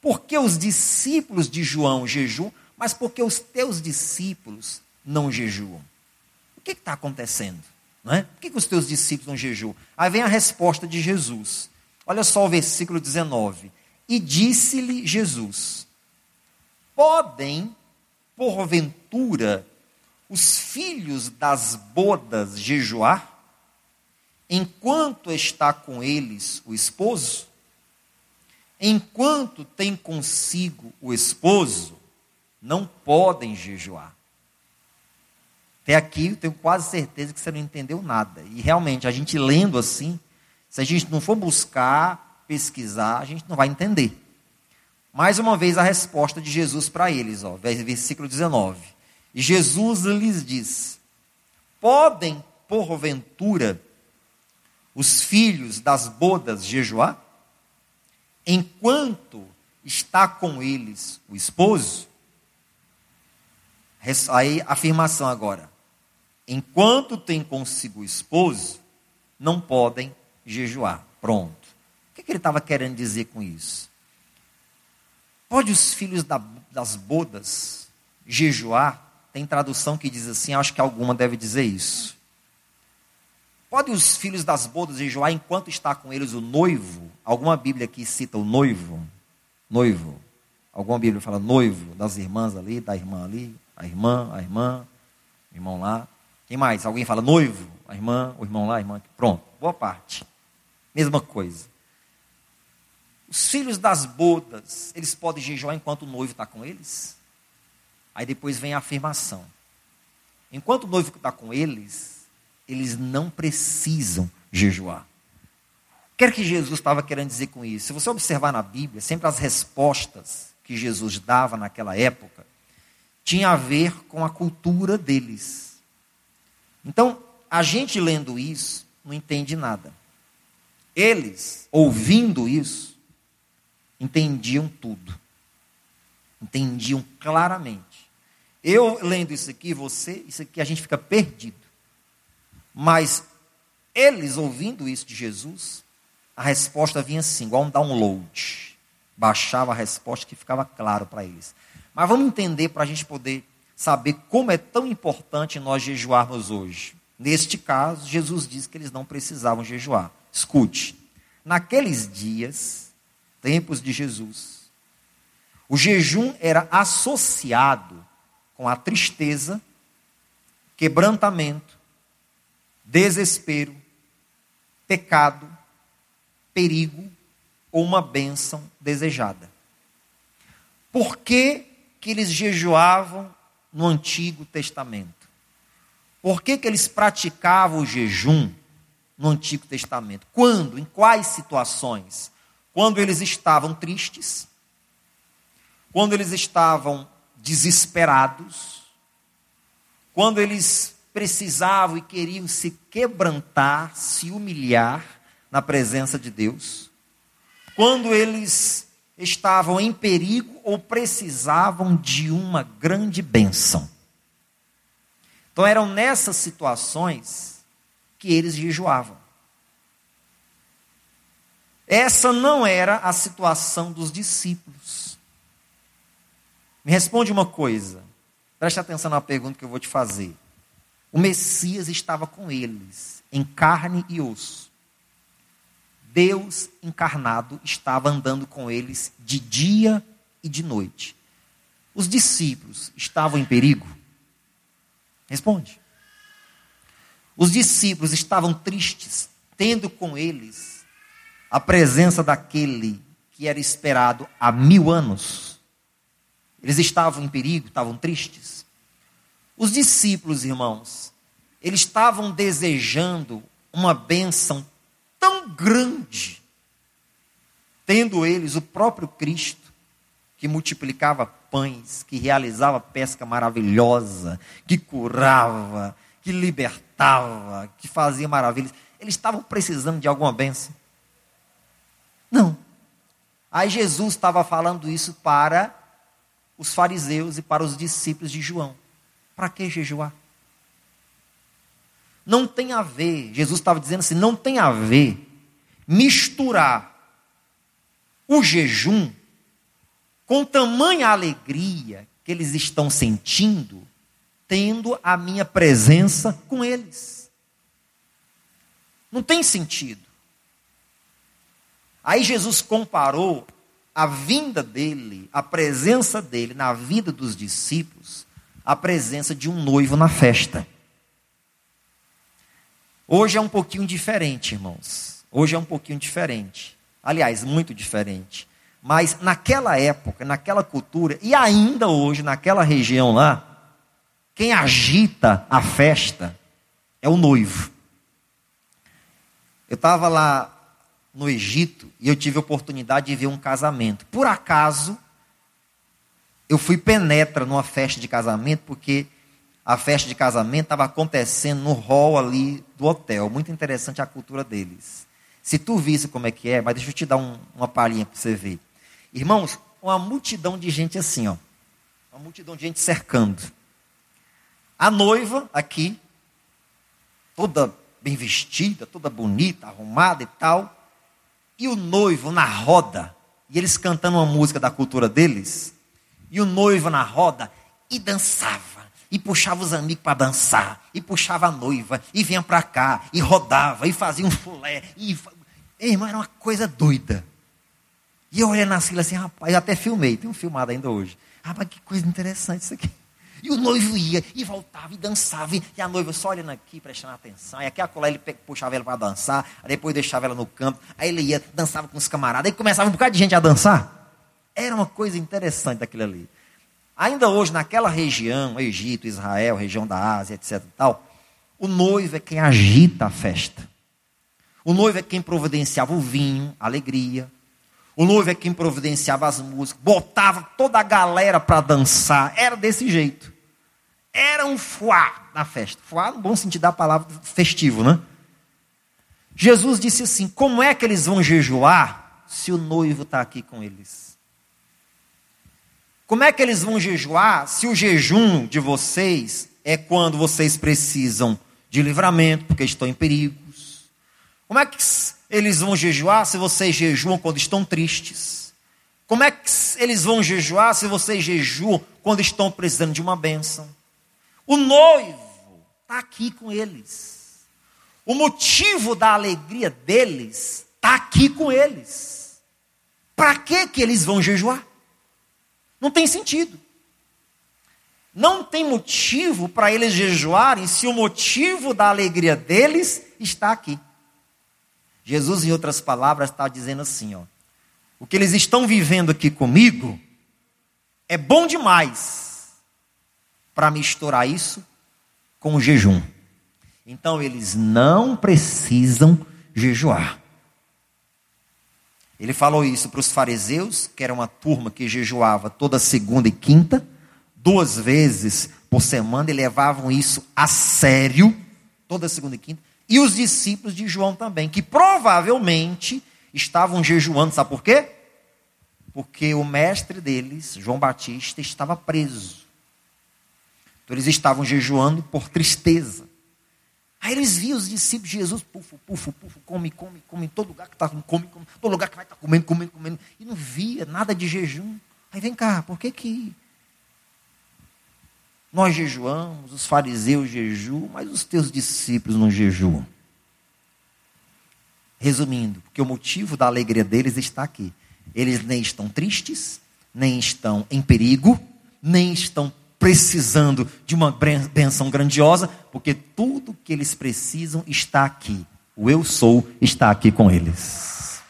[SPEAKER 2] Por que os discípulos de João jejuam? Mas porque os teus discípulos não jejuam? O que está acontecendo? Não é? Por que, que os teus discípulos não jejuam? Aí vem a resposta de Jesus. Olha só o versículo 19. E disse-lhe Jesus: Podem, porventura, os filhos das bodas jejuar, enquanto está com eles o esposo? Enquanto tem consigo o esposo, não podem jejuar. Até aqui eu tenho quase certeza que você não entendeu nada. E realmente, a gente lendo assim, se a gente não for buscar, pesquisar, a gente não vai entender. Mais uma vez a resposta de Jesus para eles, ó, versículo 19. Jesus lhes diz: Podem, porventura, os filhos das bodas jejuar? Enquanto está com eles o esposo? Aí, afirmação agora enquanto tem consigo o esposo, não podem jejuar. Pronto. O que, que ele estava querendo dizer com isso? Pode os filhos da, das bodas jejuar? Tem tradução que diz assim, acho que alguma deve dizer isso. Pode os filhos das bodas jejuar enquanto está com eles o noivo? Alguma Bíblia aqui cita o noivo? Noivo. Alguma Bíblia fala noivo das irmãs ali, da irmã ali, a irmã, a irmã, o irmão lá. Quem mais? Alguém fala noivo? A irmã, o irmão lá, a irmã. Pronto, boa parte. Mesma coisa. Os filhos das bodas, eles podem jejuar enquanto o noivo está com eles? Aí depois vem a afirmação. Enquanto o noivo está com eles, eles não precisam jejuar. O que era que Jesus estava querendo dizer com isso? Se você observar na Bíblia, sempre as respostas que Jesus dava naquela época tinha a ver com a cultura deles. Então, a gente lendo isso não entende nada. Eles, ouvindo isso, entendiam tudo. Entendiam claramente. Eu lendo isso aqui, você, isso aqui a gente fica perdido. Mas eles ouvindo isso de Jesus, a resposta vinha assim, igual um download. Baixava a resposta que ficava claro para eles. Mas vamos entender para a gente poder saber como é tão importante nós jejuarmos hoje. Neste caso, Jesus disse que eles não precisavam jejuar. Escute, naqueles dias, tempos de Jesus, o jejum era associado com a tristeza, quebrantamento, desespero, pecado, perigo ou uma bênção desejada. Por que, que eles jejuavam no Antigo Testamento? Por que, que eles praticavam o jejum no Antigo Testamento? Quando? Em quais situações? Quando eles estavam tristes, quando eles estavam desesperados, quando eles precisavam e queriam se quebrantar, se humilhar na presença de Deus, quando eles estavam em perigo ou precisavam de uma grande bênção. Então eram nessas situações que eles jejuavam. Essa não era a situação dos discípulos. Me responde uma coisa. Preste atenção na pergunta que eu vou te fazer. O Messias estava com eles, em carne e osso. Deus encarnado estava andando com eles de dia e de noite. Os discípulos estavam em perigo? Responde. Os discípulos estavam tristes, tendo com eles a presença daquele que era esperado há mil anos. Eles estavam em perigo, estavam tristes. Os discípulos, irmãos, eles estavam desejando uma bênção tão grande, tendo eles o próprio Cristo, que multiplicava pães, que realizava pesca maravilhosa, que curava, que libertava, que fazia maravilhas. Eles estavam precisando de alguma bênção? Não. Aí Jesus estava falando isso para os fariseus e para os discípulos de João. Para que jejuar? Não tem a ver, Jesus estava dizendo assim, não tem a ver misturar o jejum com tamanha alegria que eles estão sentindo, tendo a minha presença com eles. Não tem sentido. Aí Jesus comparou a vinda dele, a presença dele na vida dos discípulos, a presença de um noivo na festa. Hoje é um pouquinho diferente, irmãos. Hoje é um pouquinho diferente. Aliás, muito diferente. Mas naquela época, naquela cultura, e ainda hoje, naquela região lá, quem agita a festa é o noivo. Eu estava lá no Egito e eu tive a oportunidade de ver um casamento. Por acaso, eu fui penetra numa festa de casamento, porque a festa de casamento estava acontecendo no hall ali do hotel. Muito interessante a cultura deles. Se tu visse como é que é, mas deixa eu te dar um, uma palhinha para você ver. Irmãos, uma multidão de gente assim, ó. Uma multidão de gente cercando. A noiva aqui, toda bem vestida, toda bonita, arrumada e tal. E o noivo na roda. E eles cantando uma música da cultura deles. E o noivo na roda e dançava e puxava os amigos para dançar, e puxava a noiva, e vinha para cá, e rodava, e fazia um fulé. E... Irmão, era uma coisa doida. E eu olhando assim, assim, rapaz, eu até filmei, tem um filmado ainda hoje. Rapaz, que coisa interessante isso aqui. E o noivo ia, e voltava, e dançava, e a noiva só olhando aqui, prestando atenção. E aqui colar ele puxava ela para dançar, depois deixava ela no campo, aí ele ia, dançava com os camaradas, aí começava um bocado de gente a dançar. Era uma coisa interessante aquilo ali. Ainda hoje, naquela região, Egito, Israel, região da Ásia, etc. Tal, o noivo é quem agita a festa. O noivo é quem providenciava o vinho, a alegria. O noivo é quem providenciava as músicas, botava toda a galera para dançar. Era desse jeito. Era um fuá na festa. Fuá no bom sentido da palavra festivo, né? Jesus disse assim: Como é que eles vão jejuar se o noivo está aqui com eles? Como é que eles vão jejuar se o jejum de vocês é quando vocês precisam de livramento, porque estão em perigos? Como é que eles vão jejuar se vocês jejuam quando estão tristes? Como é que eles vão jejuar se vocês jejuam quando estão precisando de uma bênção? O noivo está aqui com eles. O motivo da alegria deles está aqui com eles. Para que que eles vão jejuar? Não tem sentido. Não tem motivo para eles jejuarem se o motivo da alegria deles está aqui. Jesus, em outras palavras, está dizendo assim: ó, o que eles estão vivendo aqui comigo é bom demais para misturar isso com o jejum. Então eles não precisam jejuar. Ele falou isso para os fariseus, que era uma turma que jejuava toda segunda e quinta, duas vezes por semana, e levavam isso a sério, toda segunda e quinta. E os discípulos de João também, que provavelmente estavam jejuando, sabe por quê? Porque o mestre deles, João Batista, estava preso. Então eles estavam jejuando por tristeza. Aí eles viam os discípulos de Jesus, pufo, pufo, pufo, come, come, come, em todo lugar que está come, come, todo lugar que vai estar tá comendo, comendo, comendo, e não via nada de jejum. Aí vem cá, por que que nós jejuamos, os fariseus jejuam, mas os teus discípulos não jejuam? Resumindo, porque o motivo da alegria deles está aqui. Eles nem estão tristes, nem estão em perigo, nem estão precisando de uma benção grandiosa, porque tudo que eles precisam está aqui. O eu sou está aqui com eles.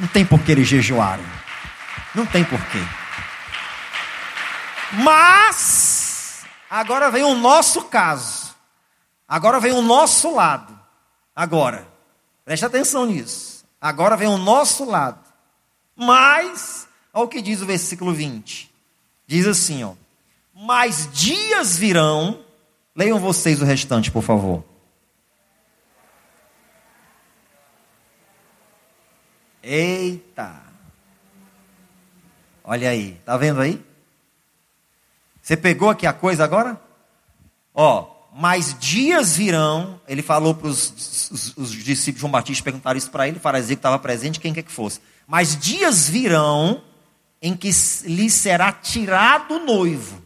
[SPEAKER 2] Não tem por que eles jejuarem. Não tem porquê. Mas, agora vem o nosso caso. Agora vem o nosso lado. Agora, preste atenção nisso. Agora vem o nosso lado. Mas, olha o que diz o versículo 20. Diz assim, ó mas dias virão. Leiam vocês o restante, por favor. Eita! Olha aí, tá vendo aí? Você pegou aqui a coisa agora? Ó, mas dias virão, ele falou para os, os, discípulos de João Batista perguntaram isso para ele, o fariseu que estava presente, quem quer que fosse. Mas dias virão em que lhe será tirado o noivo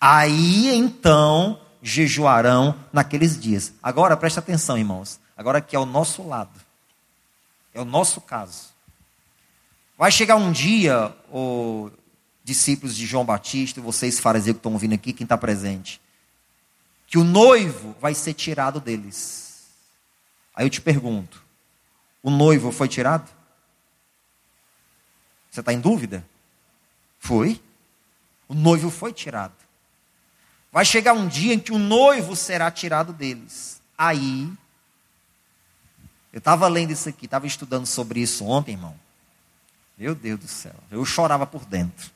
[SPEAKER 2] Aí então jejuarão naqueles dias. Agora preste atenção, irmãos. Agora que é o nosso lado. É o nosso caso. Vai chegar um dia, o discípulos de João Batista, vocês fariseus que estão ouvindo aqui, quem está presente, que o noivo vai ser tirado deles. Aí eu te pergunto: o noivo foi tirado? Você está em dúvida? Foi. O noivo foi tirado. Vai chegar um dia em que o noivo será tirado deles. Aí, eu estava lendo isso aqui, estava estudando sobre isso ontem, irmão. Meu Deus do céu, eu chorava por dentro.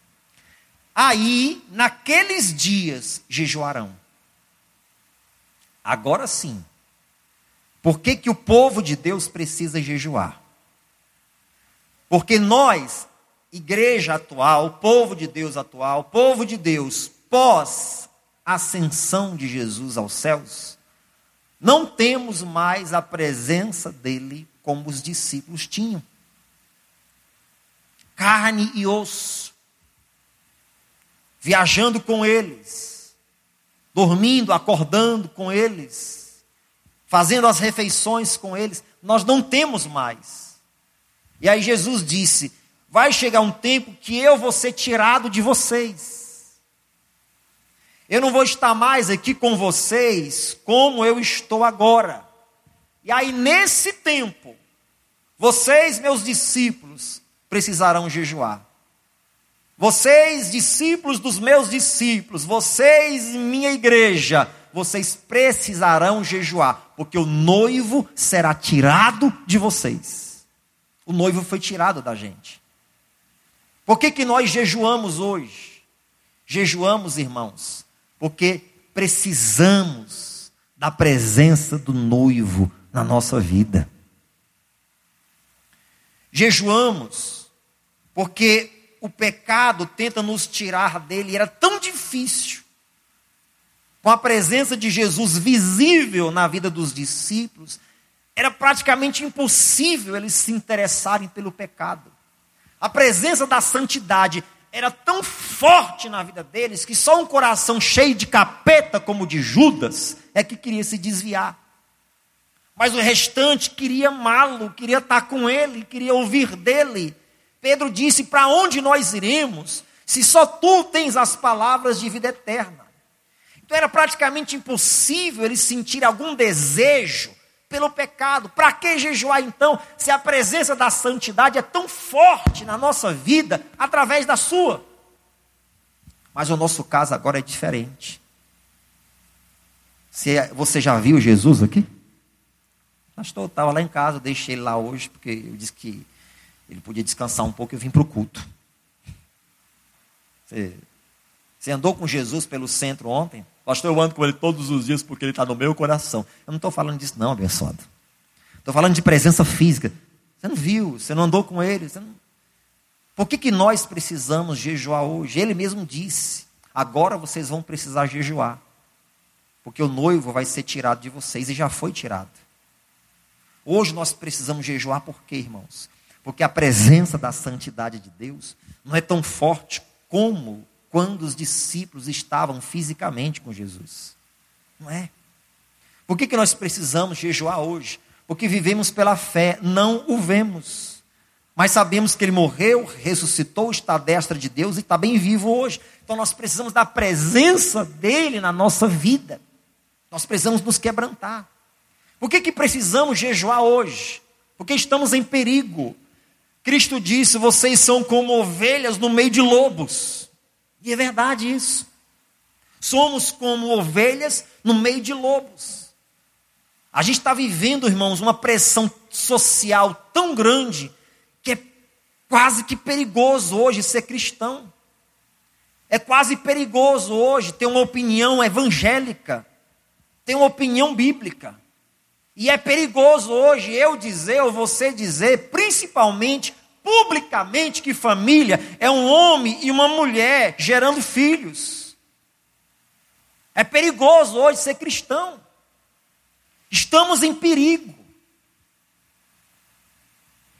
[SPEAKER 2] Aí, naqueles dias, jejuarão. Agora sim. Por que, que o povo de Deus precisa jejuar? Porque nós, igreja atual, povo de Deus atual, povo de Deus pós ascensão de Jesus aos céus, não temos mais a presença dele como os discípulos tinham. Carne e osso, viajando com eles, dormindo, acordando com eles, fazendo as refeições com eles, nós não temos mais. E aí Jesus disse: Vai chegar um tempo que eu vou ser tirado de vocês. Eu não vou estar mais aqui com vocês como eu estou agora. E aí, nesse tempo, vocês, meus discípulos, precisarão jejuar. Vocês, discípulos dos meus discípulos, vocês, minha igreja, vocês precisarão jejuar, porque o noivo será tirado de vocês. O noivo foi tirado da gente. Por que, que nós jejuamos hoje? Jejuamos, irmãos, porque precisamos da presença do noivo na nossa vida. Jejuamos porque o pecado tenta nos tirar dele, era tão difícil. Com a presença de Jesus visível na vida dos discípulos, era praticamente impossível eles se interessarem pelo pecado. A presença da santidade era tão forte na vida deles que só um coração cheio de capeta como o de Judas é que queria se desviar. Mas o restante queria amá-lo, queria estar com ele, queria ouvir dele. Pedro disse: Para onde nós iremos, se só tu tens as palavras de vida eterna? Então era praticamente impossível ele sentir algum desejo pelo pecado. Para que jejuar então, se a presença da santidade é tão forte na nossa vida através da sua? Mas o nosso caso agora é diferente. Você já viu Jesus aqui? Pastor, estava lá em casa, deixei ele lá hoje, porque eu disse que ele podia descansar um pouco e eu vim para o culto. Você, você andou com Jesus pelo centro ontem? Pastor, eu ando com ele todos os dias porque ele está no meu coração. Eu não estou falando disso, não, abençoado. Estou falando de presença física. Você não viu, você não andou com ele. Não... Por que, que nós precisamos jejuar hoje? Ele mesmo disse: agora vocês vão precisar jejuar. Porque o noivo vai ser tirado de vocês e já foi tirado. Hoje nós precisamos jejuar por quê, irmãos? Porque a presença da santidade de Deus não é tão forte como quando os discípulos estavam fisicamente com Jesus. Não é? Por que, que nós precisamos jejuar hoje? Porque vivemos pela fé, não o vemos. Mas sabemos que ele morreu, ressuscitou, está à destra de Deus e está bem vivo hoje. Então nós precisamos da presença dele na nossa vida. Nós precisamos nos quebrantar. Por que, que precisamos jejuar hoje? Porque estamos em perigo. Cristo disse: vocês são como ovelhas no meio de lobos. E é verdade isso. Somos como ovelhas no meio de lobos. A gente está vivendo, irmãos, uma pressão social tão grande que é quase que perigoso hoje ser cristão. É quase perigoso hoje ter uma opinião evangélica, ter uma opinião bíblica. E é perigoso hoje eu dizer ou você dizer, principalmente publicamente, que família é um homem e uma mulher gerando filhos. É perigoso hoje ser cristão. Estamos em perigo.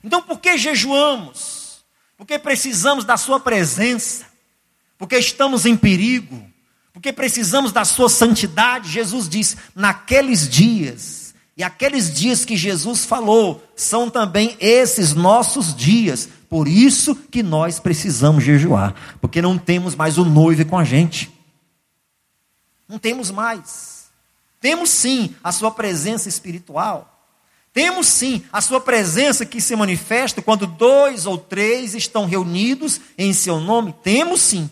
[SPEAKER 2] Então por que jejuamos? Porque precisamos da Sua presença. Porque estamos em perigo. Porque precisamos da Sua santidade. Jesus diz: naqueles dias e aqueles dias que Jesus falou são também esses nossos dias. Por isso que nós precisamos jejuar, porque não temos mais o noivo com a gente. Não temos mais. Temos sim a sua presença espiritual. Temos sim a sua presença que se manifesta quando dois ou três estão reunidos em seu nome. Temos sim.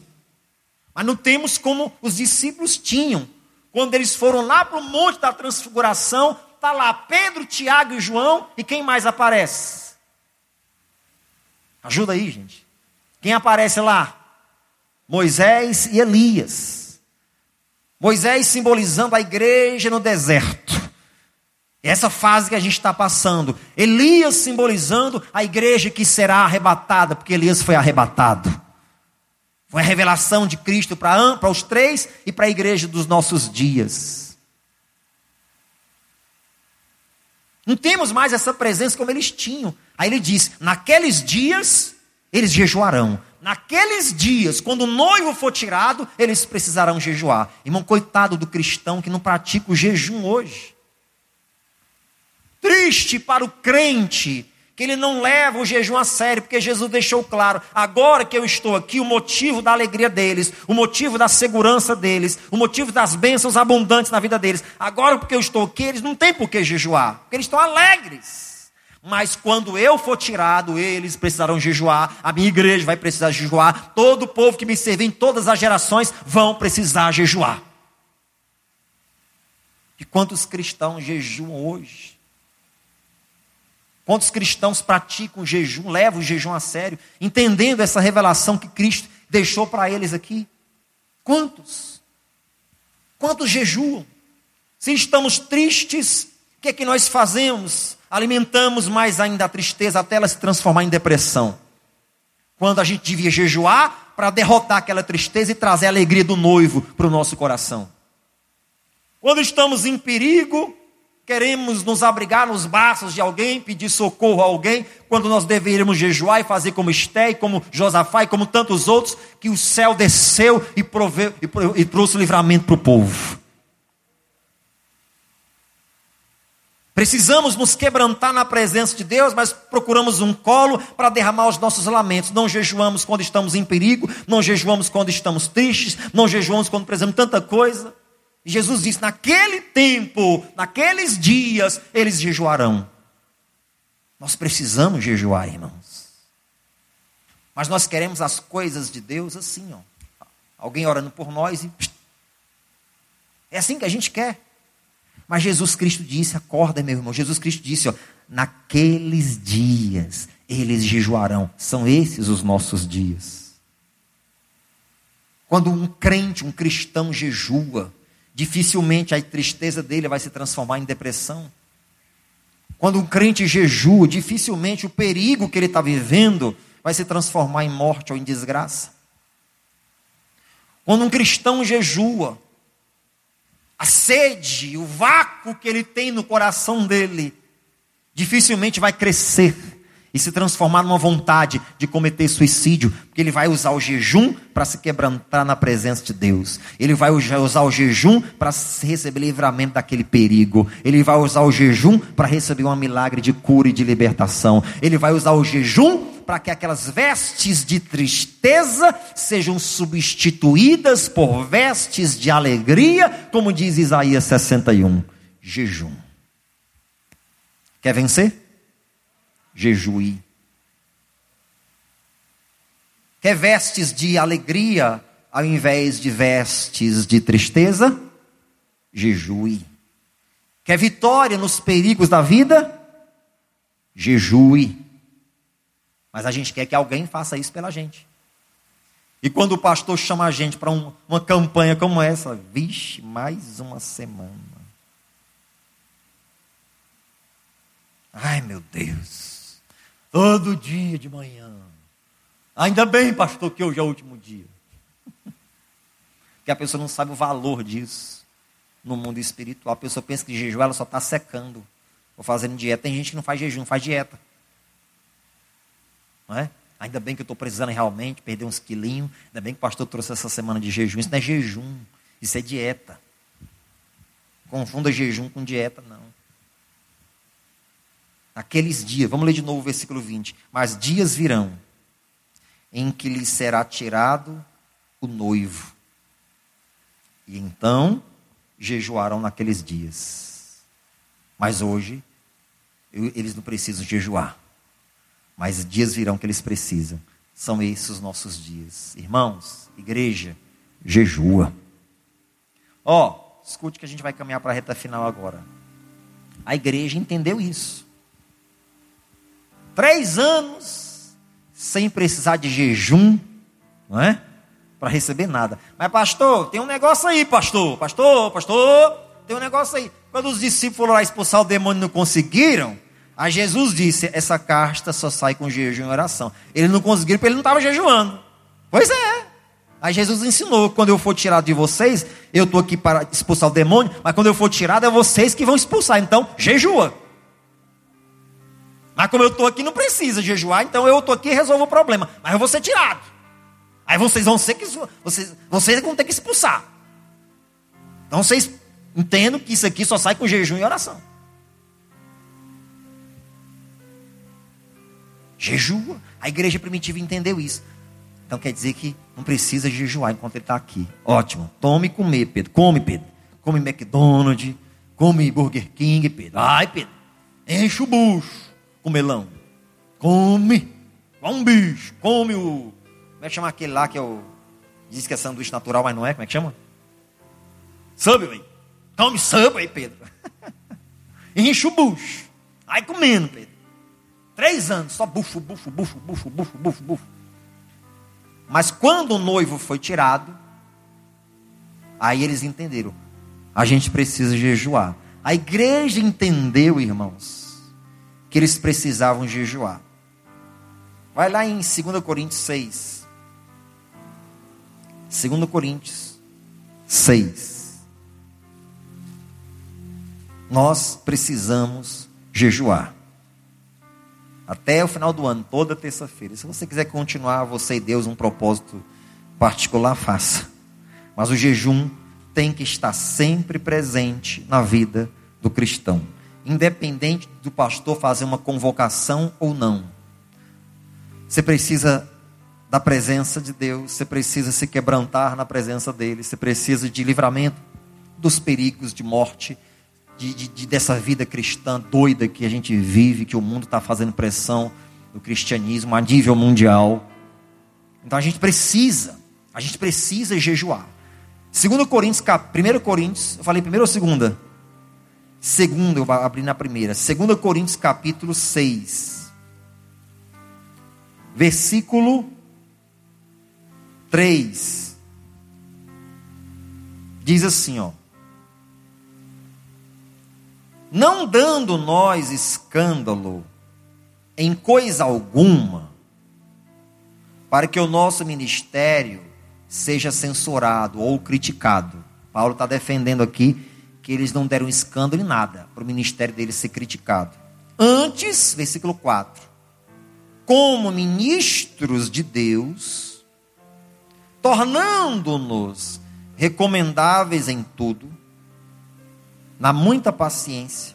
[SPEAKER 2] Mas não temos como os discípulos tinham. Quando eles foram lá para o Monte da Transfiguração, está lá Pedro, Tiago e João, e quem mais aparece? Ajuda aí, gente. Quem aparece lá? Moisés e Elias. Moisés simbolizando a igreja no deserto. Essa fase que a gente está passando. Elias simbolizando a igreja que será arrebatada, porque Elias foi arrebatado. Foi a revelação de Cristo para os três e para a igreja dos nossos dias. Não temos mais essa presença como eles tinham. Aí ele diz: naqueles dias eles jejuarão. Naqueles dias, quando o noivo for tirado, eles precisarão jejuar. Irmão, coitado do cristão que não pratica o jejum hoje. Triste para o crente que ele não leva o jejum a sério, porque Jesus deixou claro: agora que eu estou aqui, o motivo da alegria deles, o motivo da segurança deles, o motivo das bênçãos abundantes na vida deles, agora porque eu estou aqui, eles não têm por que jejuar, porque eles estão alegres. Mas quando eu for tirado, eles precisarão jejuar, a minha igreja vai precisar jejuar, todo o povo que me servir em todas as gerações vão precisar jejuar. de quantos cristãos jejuam hoje. Quantos cristãos praticam o jejum, levam o jejum a sério, entendendo essa revelação que Cristo deixou para eles aqui? Quantos? Quantos jejuam? Se estamos tristes, o que é que nós fazemos? Alimentamos mais ainda a tristeza até ela se transformar em depressão. Quando a gente devia jejuar para derrotar aquela tristeza e trazer a alegria do noivo para o nosso coração. Quando estamos em perigo, queremos nos abrigar nos braços de alguém, pedir socorro a alguém, quando nós deveríamos jejuar e fazer como Esté, como Josafá e como tantos outros, que o céu desceu e, proveu, e, e trouxe livramento para o povo. Precisamos nos quebrantar na presença de Deus, mas procuramos um colo para derramar os nossos lamentos. Não jejuamos quando estamos em perigo, não jejuamos quando estamos tristes, não jejuamos quando precisamos tanta coisa. Jesus disse: naquele tempo, naqueles dias, eles jejuarão. Nós precisamos jejuar, irmãos. Mas nós queremos as coisas de Deus assim, ó. Alguém orando por nós e. É assim que a gente quer. Mas Jesus Cristo disse: acorda, meu irmão. Jesus Cristo disse: ó, naqueles dias eles jejuarão. São esses os nossos dias. Quando um crente, um cristão jejua, dificilmente a tristeza dele vai se transformar em depressão. Quando um crente jejua, dificilmente o perigo que ele está vivendo vai se transformar em morte ou em desgraça. Quando um cristão jejua, a sede, o vácuo que ele tem no coração dele, dificilmente vai crescer e se transformar numa vontade de cometer suicídio, porque ele vai usar o jejum para se quebrantar na presença de Deus. Ele vai usar o jejum para receber livramento daquele perigo. Ele vai usar o jejum para receber um milagre de cura e de libertação. Ele vai usar o jejum para que aquelas vestes de tristeza sejam substituídas por vestes de alegria, como diz Isaías 61. Jejum. Quer vencer? Jejue. Quer vestes de alegria ao invés de vestes de tristeza? Jejue. Quer vitória nos perigos da vida? Jejue. Mas a gente quer que alguém faça isso pela gente. E quando o pastor chama a gente para um, uma campanha como essa, vixe, mais uma semana. Ai, meu Deus. Todo dia de manhã. Ainda bem, pastor, que hoje é o último dia. que a pessoa não sabe o valor disso no mundo espiritual. A pessoa pensa que jejum ela só está secando ou fazendo dieta. Tem gente que não faz jejum, faz dieta. Não é? Ainda bem que eu estou precisando realmente perder uns quilinhos. Ainda bem que o pastor trouxe essa semana de jejum. Isso não é jejum, isso é dieta. Confunda jejum com dieta, não. Naqueles dias, vamos ler de novo o versículo 20. Mas dias virão em que lhe será tirado o noivo. E então jejuarão naqueles dias. Mas hoje, eu, eles não precisam jejuar. Mas dias virão que eles precisam. São esses os nossos dias. Irmãos, igreja, jejua. Ó, oh, escute que a gente vai caminhar para a reta final agora. A igreja entendeu isso. Três anos sem precisar de jejum, não é? Para receber nada. Mas, pastor, tem um negócio aí, pastor. Pastor, pastor, tem um negócio aí. Quando os discípulos foram lá expulsar o demônio não conseguiram, a Jesus disse: essa casta só sai com jejum e oração. Eles não conseguiram porque ele não estava jejuando. Pois é. Aí Jesus ensinou: quando eu for tirado de vocês, eu estou aqui para expulsar o demônio, mas quando eu for tirado, é vocês que vão expulsar. Então, jejua. Mas como eu estou aqui, não precisa jejuar, então eu estou aqui e resolvo o problema. Mas eu vou ser tirado. Aí vocês vão ser que vocês, vocês vão ter que expulsar. Então vocês entendam que isso aqui só sai com jejum e oração. Jejua. A igreja primitiva entendeu isso. Então quer dizer que não precisa jejuar enquanto ele está aqui. Ótimo. Tome e comer, Pedro. Come, Pedro. Come McDonald's. Come Burger King, Pedro. Ai, Pedro. Enche o bucho com melão. Come. Vai um bicho. Come o. Como é que chama aquele lá que é o. Diz que é sanduíche natural, mas não é? Como é que chama? Subway. Come aí, Pedro. *laughs* Enche o bucho. Vai comendo, Pedro. Três anos, só bufo, bufo, bufo, bufo, bufo, bufo, bufo. Mas quando o noivo foi tirado, aí eles entenderam. A gente precisa jejuar. A igreja entendeu, irmãos, que eles precisavam jejuar. Vai lá em 2 Coríntios 6. 2 Coríntios 6. Nós precisamos jejuar. Até o final do ano, toda terça-feira. Se você quiser continuar, você e Deus, um propósito particular, faça. Mas o jejum tem que estar sempre presente na vida do cristão. Independente do pastor fazer uma convocação ou não. Você precisa da presença de Deus, você precisa se quebrantar na presença dele, você precisa de livramento dos perigos de morte, de, de, de dessa vida cristã doida que a gente vive, que o mundo está fazendo pressão no cristianismo a nível mundial. Então a gente precisa, a gente precisa jejuar. 2 Coríntios, 1 Coríntios, eu falei primeiro ou segunda? Segunda, eu vou abrir na primeira. 2 Coríntios capítulo 6 versículo 3. Diz assim, ó: Não dando nós escândalo em coisa alguma, para que o nosso ministério seja censurado ou criticado. Paulo está defendendo aqui que eles não deram escândalo em nada para o ministério deles ser criticado. Antes, versículo 4 como ministros de Deus, tornando-nos recomendáveis em tudo, na muita paciência,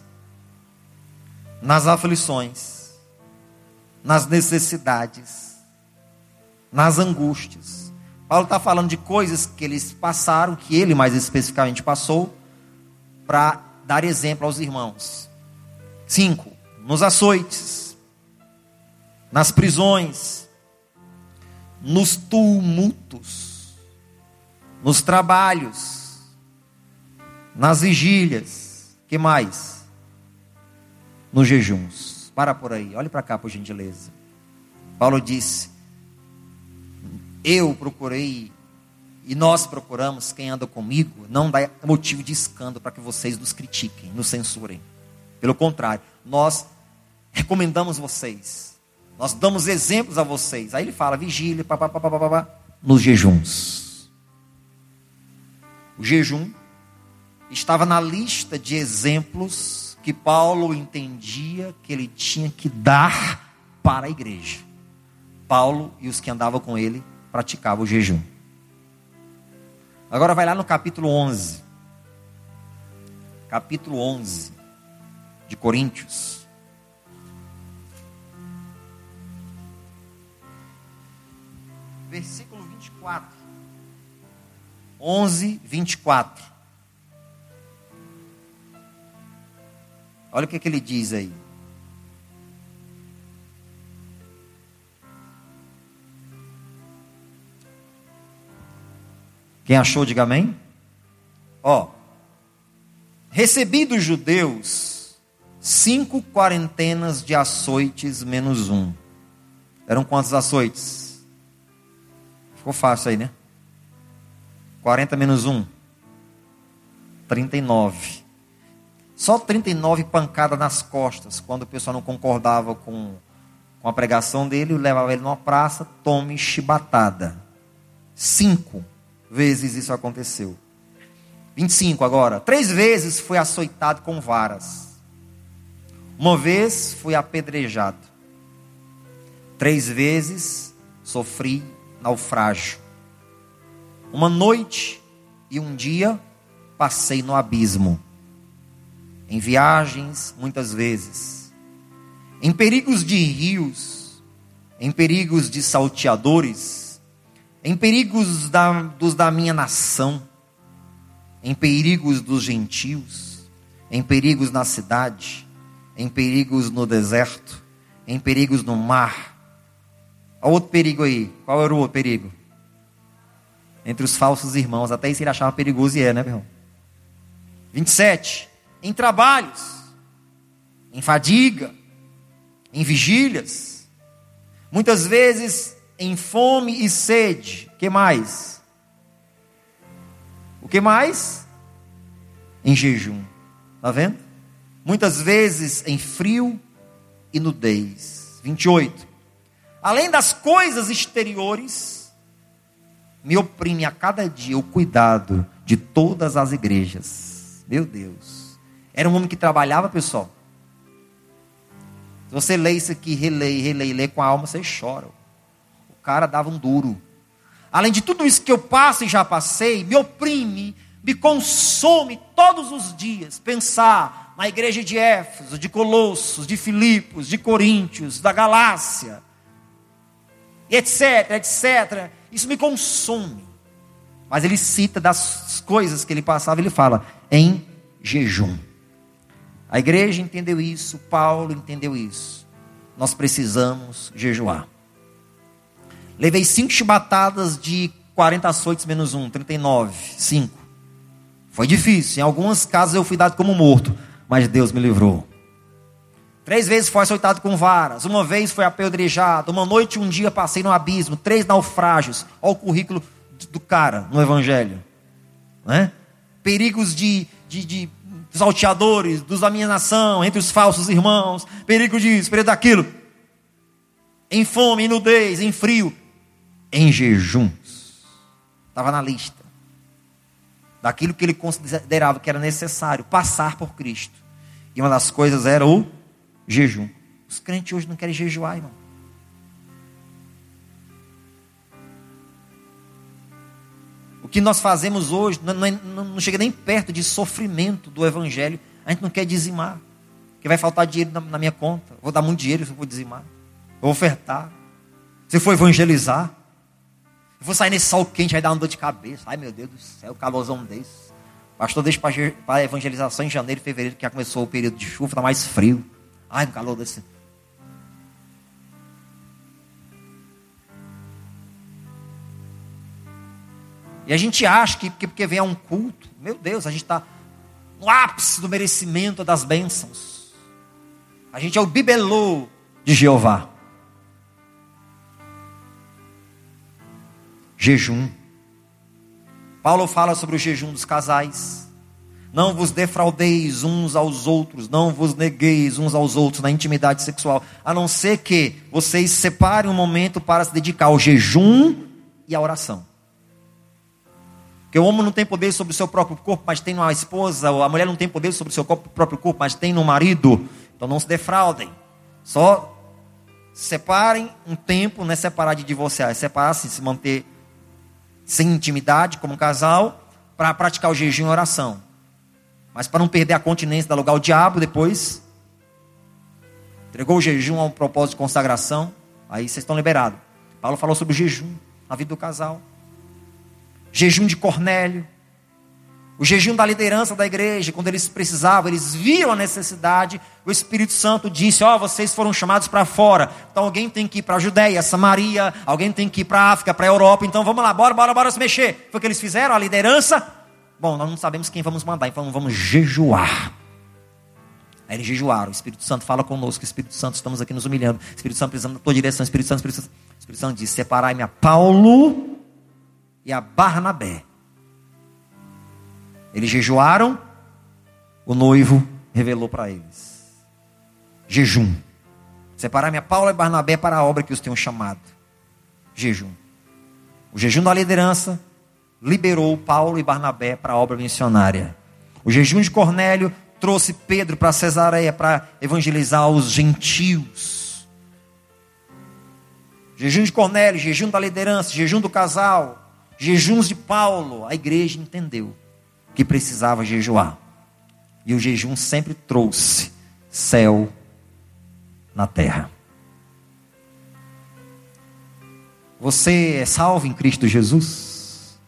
[SPEAKER 2] nas aflições, nas necessidades, nas angústias. Paulo está falando de coisas que eles passaram, que ele mais especificamente passou, para dar exemplo aos irmãos. Cinco, nos açoites nas prisões, nos tumultos, nos trabalhos, nas vigílias, que mais? Nos jejuns. Para por aí, olhe para cá por gentileza. Paulo disse: Eu procurei e nós procuramos quem anda comigo, não dá motivo de escândalo para que vocês nos critiquem, nos censurem. Pelo contrário, nós recomendamos vocês nós damos exemplos a vocês. Aí ele fala, vigília, papapá, papapá, nos jejuns. O jejum estava na lista de exemplos que Paulo entendia que ele tinha que dar para a igreja. Paulo e os que andavam com ele praticavam o jejum. Agora vai lá no capítulo 11. Capítulo 11 de Coríntios. versículo 24. 11, 24. Olha o que, que ele diz aí. Quem achou, diga amém. Ó, recebi dos judeus cinco quarentenas de açoites menos um. Eram quantos açoites? Ficou fácil aí, né? 40 menos 1. 39. Só 39 pancadas nas costas, quando o pessoal não concordava com, com a pregação dele, levava ele numa praça, tome chibatada. Cinco vezes isso aconteceu. 25 agora. Três vezes fui açoitado com varas. Uma vez fui apedrejado. Três vezes sofri naufrágio. Uma noite e um dia passei no abismo. Em viagens, muitas vezes. Em perigos de rios, em perigos de salteadores, em perigos da, dos da minha nação, em perigos dos gentios, em perigos na cidade, em perigos no deserto, em perigos no mar Olha outro perigo aí. Qual era o outro perigo? Entre os falsos irmãos. Até isso ele achava perigoso e é, né, meu irmão? 27. Em trabalhos, em fadiga, em vigílias, muitas vezes em fome e sede. Que mais? O que mais? Em jejum. Tá vendo? Muitas vezes em frio e nudez. 28. Além das coisas exteriores, me oprime a cada dia o cuidado de todas as igrejas. Meu Deus. Era um homem que trabalhava, pessoal. Se você lê isso aqui, relê, relê, lê com a alma, você chora. Cara dava um duro. Além de tudo isso que eu passo e já passei, me oprime, me consome todos os dias pensar na igreja de Éfeso, de Colossos, de Filipos, de Coríntios, da Galácia, etc, etc. Isso me consome. Mas ele cita das coisas que ele passava, ele fala em jejum. A igreja entendeu isso, Paulo entendeu isso. Nós precisamos jejuar. Levei cinco chibatadas de 40 açoites menos um, 39, cinco. Foi difícil. Em alguns casos eu fui dado como morto, mas Deus me livrou. Três vezes foi açoitado com varas, uma vez foi apedrejado, uma noite e um dia passei no abismo, três naufrágios. Olha o currículo do cara no Evangelho. Né? Perigos de, de, de salteadores, dos da minha nação, entre os falsos irmãos, perigo disso, perigo daquilo. Em fome, em nudez, em frio, em jejuns. Estava na lista. Daquilo que ele considerava que era necessário passar por Cristo. E uma das coisas era o jejum. Os crentes hoje não querem jejuar, irmão. O que nós fazemos hoje não, não, não, chega nem perto de sofrimento do Evangelho. A gente não quer dizimar. Que vai faltar dinheiro na, na minha conta. Vou dar muito dinheiro se eu for dizimar. Vou ofertar. Se for evangelizar. For sair nesse sol quente, vai dar uma dor de cabeça. Ai meu Deus do céu, calorzão desse. Pastor, deixa para evangelização em janeiro e fevereiro, que já começou o período de chuva, está mais frio. Ai, um calor desse. E a gente acha que porque vem a um culto, meu Deus, a gente está no ápice do merecimento das bênçãos. A gente é o bibelô de Jeová. Jejum. Paulo fala sobre o jejum dos casais. Não vos defraudeis uns aos outros, não vos negueis uns aos outros na intimidade sexual, a não ser que vocês separem um momento para se dedicar ao jejum e à oração. Porque o homem não tem poder sobre o seu próprio corpo, mas tem numa esposa, ou a mulher não tem poder sobre o seu próprio corpo, mas tem no marido. Então não se defraudem. Só separem um tempo, não é separar de divorciar, é separar-se, se manter sem intimidade como casal, para praticar o jejum e oração. Mas para não perder a continência, dar lugar ao diabo depois. Entregou o jejum a um propósito de consagração, aí vocês estão liberados. Paulo falou sobre o jejum na vida do casal jejum de Cornélio, o jejum da liderança da igreja, quando eles precisavam, eles viam a necessidade, o Espírito Santo disse: Ó, oh, vocês foram chamados para fora, então alguém tem que ir para a Judéia, Samaria, alguém tem que ir para a África, para a Europa, então vamos lá, bora, bora, bora se mexer. Foi o que eles fizeram, a liderança. Bom, nós não sabemos quem vamos mandar, então vamos jejuar. Aí eles jejuaram, o Espírito Santo fala conosco, Espírito Santo, estamos aqui nos humilhando, Espírito Santo precisando da tua direção, Espírito Santo, Espírito Santo, o Espírito Santo diz: Separai-me a Paulo e a Barnabé. Eles jejuaram, o noivo revelou para eles: jejum. Separar-me a Paulo e Barnabé para a obra que os tenham chamado. Jejum. O jejum da liderança liberou Paulo e Barnabé para a obra missionária. O jejum de Cornélio trouxe Pedro para Cesareia para evangelizar os gentios. Jejum de Cornélio, jejum da liderança, jejum do casal, jejuns de Paulo, a igreja entendeu que precisava jejuar. E o jejum sempre trouxe céu na terra. Você é salvo em Cristo Jesus?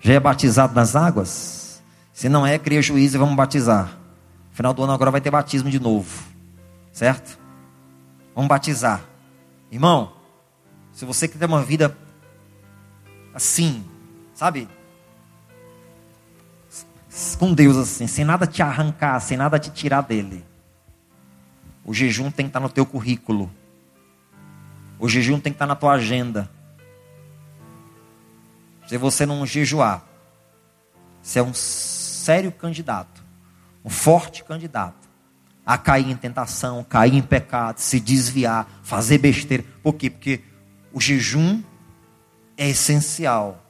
[SPEAKER 2] Já é batizado nas águas? Se não é, cria juízo e vamos batizar. Final do ano agora vai ter batismo de novo. Certo? Vamos batizar. Irmão, se você quer ter uma vida assim, Sabe? Com Deus assim, sem nada te arrancar, sem nada te tirar dele. O jejum tem que estar no teu currículo. O jejum tem que estar na tua agenda. Se você não jejuar, você é um sério candidato, um forte candidato a cair em tentação, cair em pecado, se desviar, fazer besteira. Por quê? Porque o jejum é essencial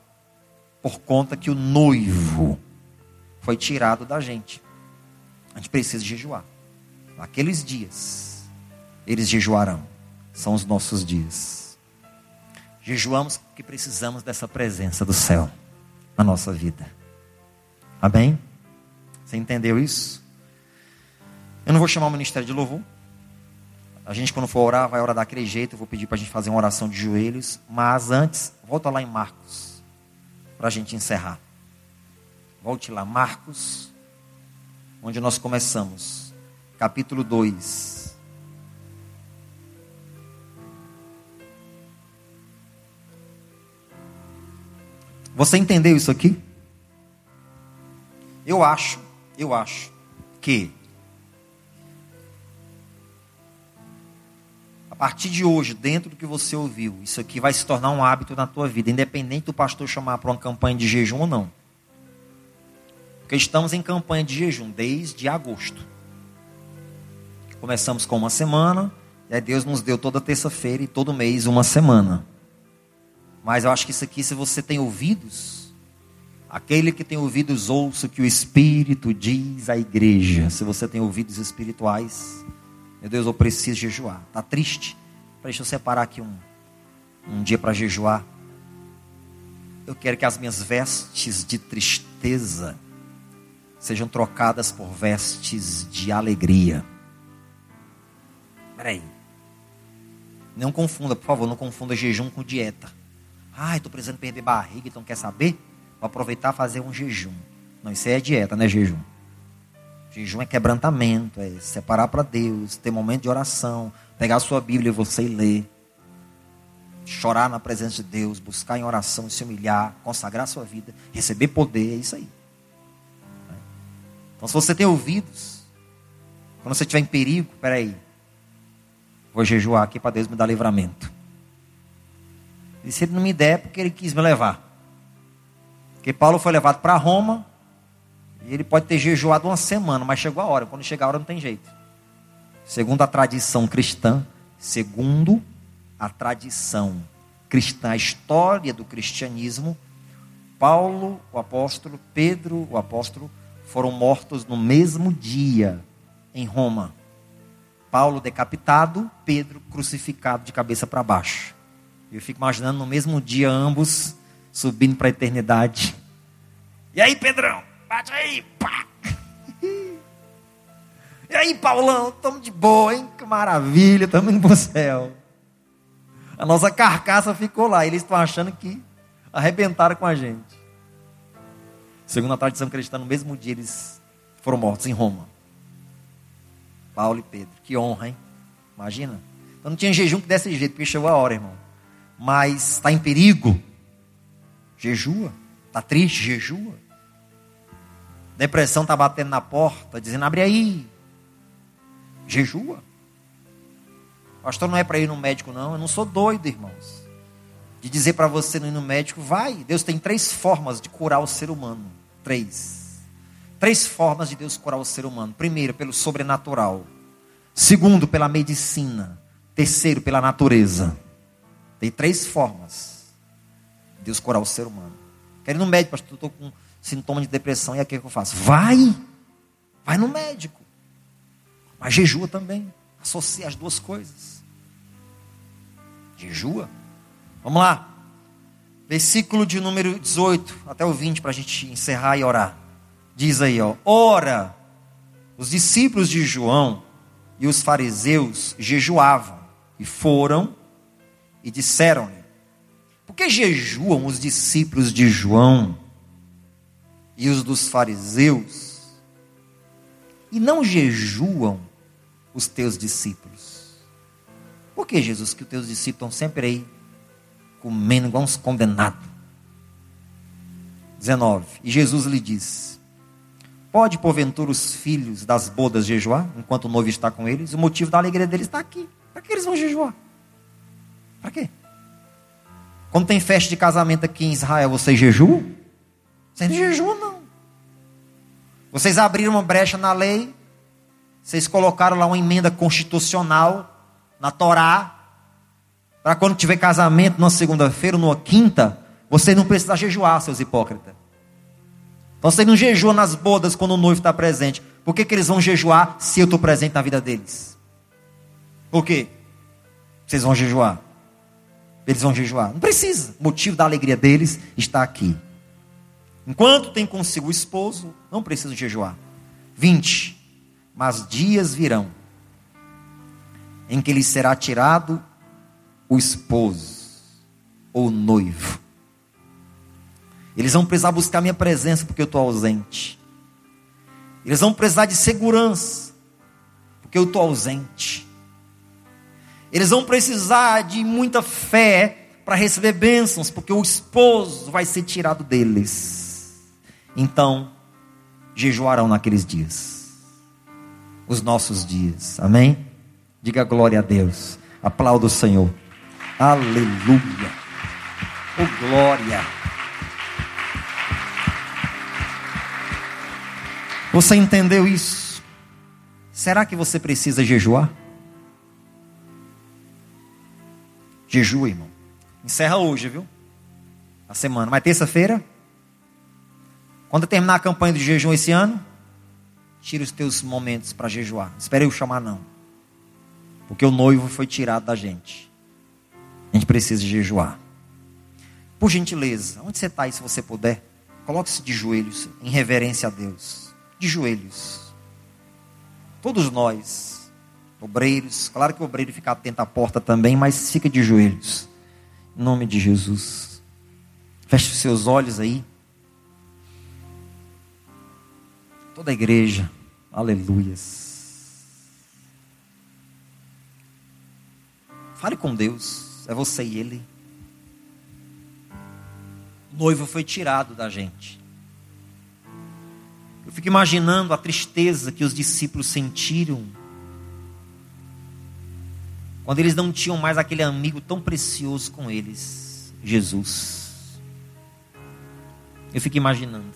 [SPEAKER 2] por conta que o noivo foi tirado da gente. A gente precisa jejuar. Aqueles dias, eles jejuarão. São os nossos dias. Jejuamos porque precisamos dessa presença do céu na nossa vida. Amém? Você entendeu isso? Eu não vou chamar o ministério de louvor. A gente, quando for orar, vai orar daquele jeito. Eu vou pedir para a gente fazer uma oração de joelhos. Mas antes, volta lá em Marcos. Para a gente encerrar. Volte lá, Marcos. Onde nós começamos. Capítulo 2. Você entendeu isso aqui? Eu acho, eu acho que a partir de hoje, dentro do que você ouviu, isso aqui vai se tornar um hábito na tua vida, independente do pastor chamar para uma campanha de jejum ou não. Porque estamos em campanha de jejum desde agosto. Começamos com uma semana, e Deus nos deu toda terça-feira e todo mês uma semana. Mas eu acho que isso aqui, se você tem ouvidos, aquele que tem ouvidos, ouça o que o Espírito diz à igreja. Se você tem ouvidos espirituais, meu Deus, eu preciso jejuar. Está triste? Deixa eu separar aqui um, um dia para jejuar. Eu quero que as minhas vestes de tristeza sejam trocadas por vestes de alegria. Peraí. Não confunda, por favor, não confunda jejum com dieta. Ai, estou precisando perder barriga, então quer saber? Vou aproveitar fazer um jejum. Não, isso aí é dieta, não é jejum. Jejum é quebrantamento, é separar para Deus, ter momento de oração, pegar a sua Bíblia e você ler. Chorar na presença de Deus, buscar em oração, se humilhar, consagrar a sua vida, receber poder, é isso aí. Então, se você tem ouvidos, quando você estiver em perigo, peraí, vou jejuar aqui para Deus me dar livramento. E se ele não me der, é porque ele quis me levar. Porque Paulo foi levado para Roma, e ele pode ter jejuado uma semana, mas chegou a hora. Quando chegar a hora, não tem jeito. Segundo a tradição cristã, segundo a tradição cristã, a história do cristianismo, Paulo, o apóstolo, Pedro, o apóstolo, foram mortos no mesmo dia em Roma. Paulo decapitado, Pedro crucificado de cabeça para baixo. Eu fico imaginando no mesmo dia ambos subindo para a eternidade. E aí, Pedrão? Bate aí, pá. *laughs* E aí, Paulão, estamos de boa, hein? Que maravilha, estamos indo para o céu. A nossa carcaça ficou lá. Eles estão achando que arrebentaram com a gente. Segundo a tradição cristã, no mesmo dia eles foram mortos em Roma. Paulo e Pedro. Que honra, hein? Imagina. Então não tinha jejum que desse jeito, porque chegou a hora, irmão. Mas está em perigo. Jejua. Está triste? Jejua. Depressão está batendo na porta, dizendo: abre aí. Jejua. Pastor, não é para ir no médico, não. Eu não sou doido, irmãos. De dizer para você não ir no médico, vai. Deus tem três formas de curar o ser humano. Três. Três formas de Deus curar o ser humano. Primeiro, pelo sobrenatural. Segundo, pela medicina. Terceiro, pela natureza. Tem três formas de Deus curar o ser humano. Quero ir no médico, pastor, estou com sintoma de depressão, e aqui o que eu faço? Vai! Vai no médico. Mas jejua também. Associa as duas coisas. Jejua. Vamos lá. Versículo de número 18 até o 20 para a gente encerrar e orar. Diz aí, ó. Ora, os discípulos de João e os fariseus jejuavam e foram e disseram-lhe: Por que jejuam os discípulos de João e os dos fariseus, e não jejuam os teus discípulos. Por que, Jesus, que os teus discípulos estão sempre aí comendo igual uns condenados? 19. E Jesus lhe disse: Pode, porventura, os filhos das bodas jejuar enquanto o noivo está com eles? O motivo da alegria deles está aqui. Para que eles vão jejuar? Para quê? Quando tem festa de casamento aqui em Israel, vocês jejuam? Vocês não jejuam, não. Vocês abriram uma brecha na lei, vocês colocaram lá uma emenda constitucional na Torá, para quando tiver casamento numa segunda-feira ou numa quinta, vocês não precisam jejuar, seus hipócritas. Então vocês não jejuam nas bodas quando o noivo está presente. Por que, que eles vão jejuar se eu estou presente na vida deles? Por quê? Vocês vão jejuar. Eles vão jejuar. Não precisa. O motivo da alegria deles está aqui. Enquanto tem consigo o esposo, não precisa jejuar. 20. Mas dias virão em que lhe será tirado o esposo ou o noivo. Eles vão precisar buscar minha presença porque eu estou ausente. Eles vão precisar de segurança porque eu estou ausente. Eles vão precisar de muita fé para receber bênçãos, porque o esposo vai ser tirado deles. Então, jejuarão naqueles dias. Os nossos dias. Amém? Diga glória a Deus. Aplauda o Senhor. Aleluia. Oh glória. Você entendeu isso? Será que você precisa jejuar? Jejua, irmão. Encerra hoje, viu? A semana. Mas terça-feira, quando terminar a campanha de jejum esse ano, tira os teus momentos para jejuar. Espere eu chamar, não. Porque o noivo foi tirado da gente. A gente precisa jejuar. Por gentileza, onde você está aí, se você puder, coloque-se de joelhos, em reverência a Deus. De joelhos. Todos nós obreiros. Claro que o obreiro fica atento à porta também, mas fica de joelhos. Em nome de Jesus. Feche os seus olhos aí. Toda a igreja. Aleluias. Fale com Deus. É você e Ele. O noivo foi tirado da gente. Eu fico imaginando a tristeza que os discípulos sentiram quando eles não tinham mais aquele amigo tão precioso com eles, Jesus. Eu fico imaginando.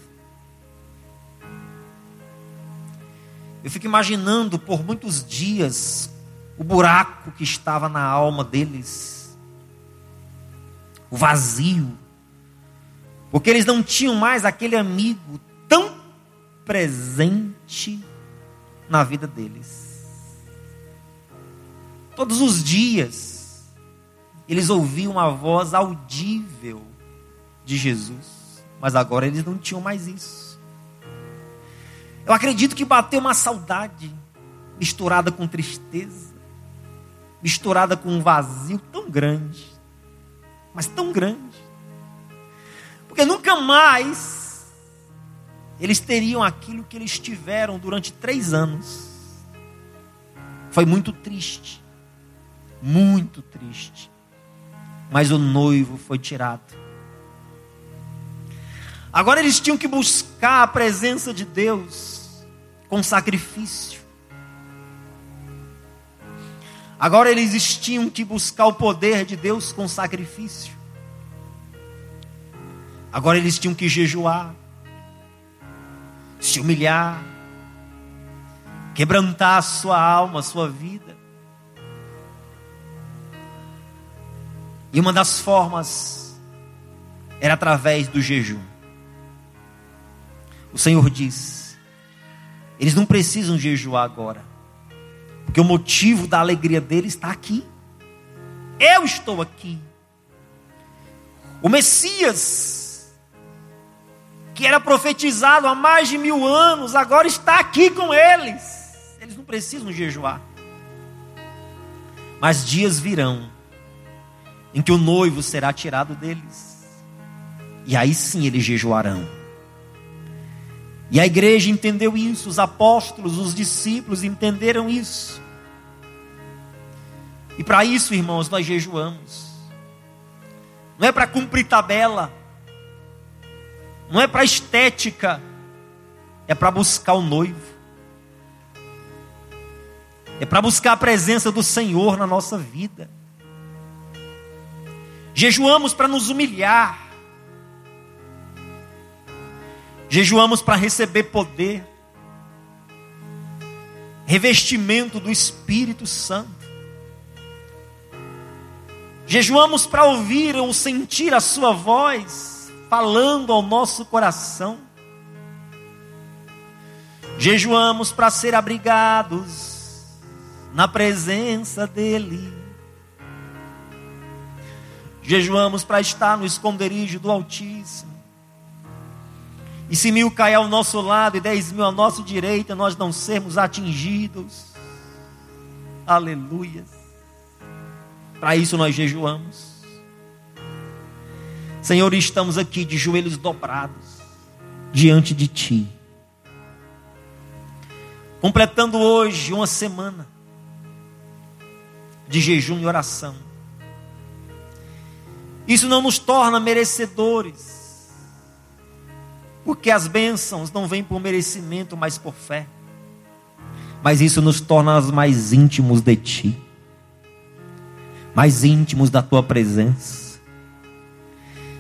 [SPEAKER 2] Eu fico imaginando por muitos dias o buraco que estava na alma deles, o vazio, porque eles não tinham mais aquele amigo tão presente na vida deles. Todos os dias, eles ouviam uma voz audível de Jesus, mas agora eles não tinham mais isso. Eu acredito que bateu uma saudade misturada com tristeza, misturada com um vazio tão grande, mas tão grande, porque nunca mais eles teriam aquilo que eles tiveram durante três anos. Foi muito triste muito triste. Mas o noivo foi tirado. Agora eles tinham que buscar a presença de Deus com sacrifício. Agora eles tinham que buscar o poder de Deus com sacrifício. Agora eles tinham que jejuar, se humilhar, quebrantar a sua alma, a sua vida. E uma das formas era através do jejum. O Senhor diz: eles não precisam jejuar agora, porque o motivo da alegria deles está aqui. Eu estou aqui. O Messias, que era profetizado há mais de mil anos, agora está aqui com eles. Eles não precisam jejuar. Mas dias virão em que o noivo será tirado deles. E aí sim eles jejuarão. E a igreja entendeu isso, os apóstolos, os discípulos entenderam isso. E para isso, irmãos, nós jejuamos. Não é para cumprir tabela, não é para estética, é para buscar o noivo, é para buscar a presença do Senhor na nossa vida. Jejuamos para nos humilhar, jejuamos para receber poder, revestimento do Espírito Santo. Jejuamos para ouvir ou sentir a Sua voz falando ao nosso coração. Jejuamos para ser abrigados na presença dEle. Jejuamos para estar no esconderijo do Altíssimo. E se mil cair ao nosso lado e dez mil à nossa direita, nós não sermos atingidos. Aleluia. Para isso nós jejuamos. Senhor, estamos aqui de joelhos dobrados diante de Ti completando hoje uma semana de jejum e oração. Isso não nos torna merecedores, porque as bênçãos não vêm por merecimento, mas por fé. Mas isso nos torna mais íntimos de Ti, mais íntimos da Tua presença.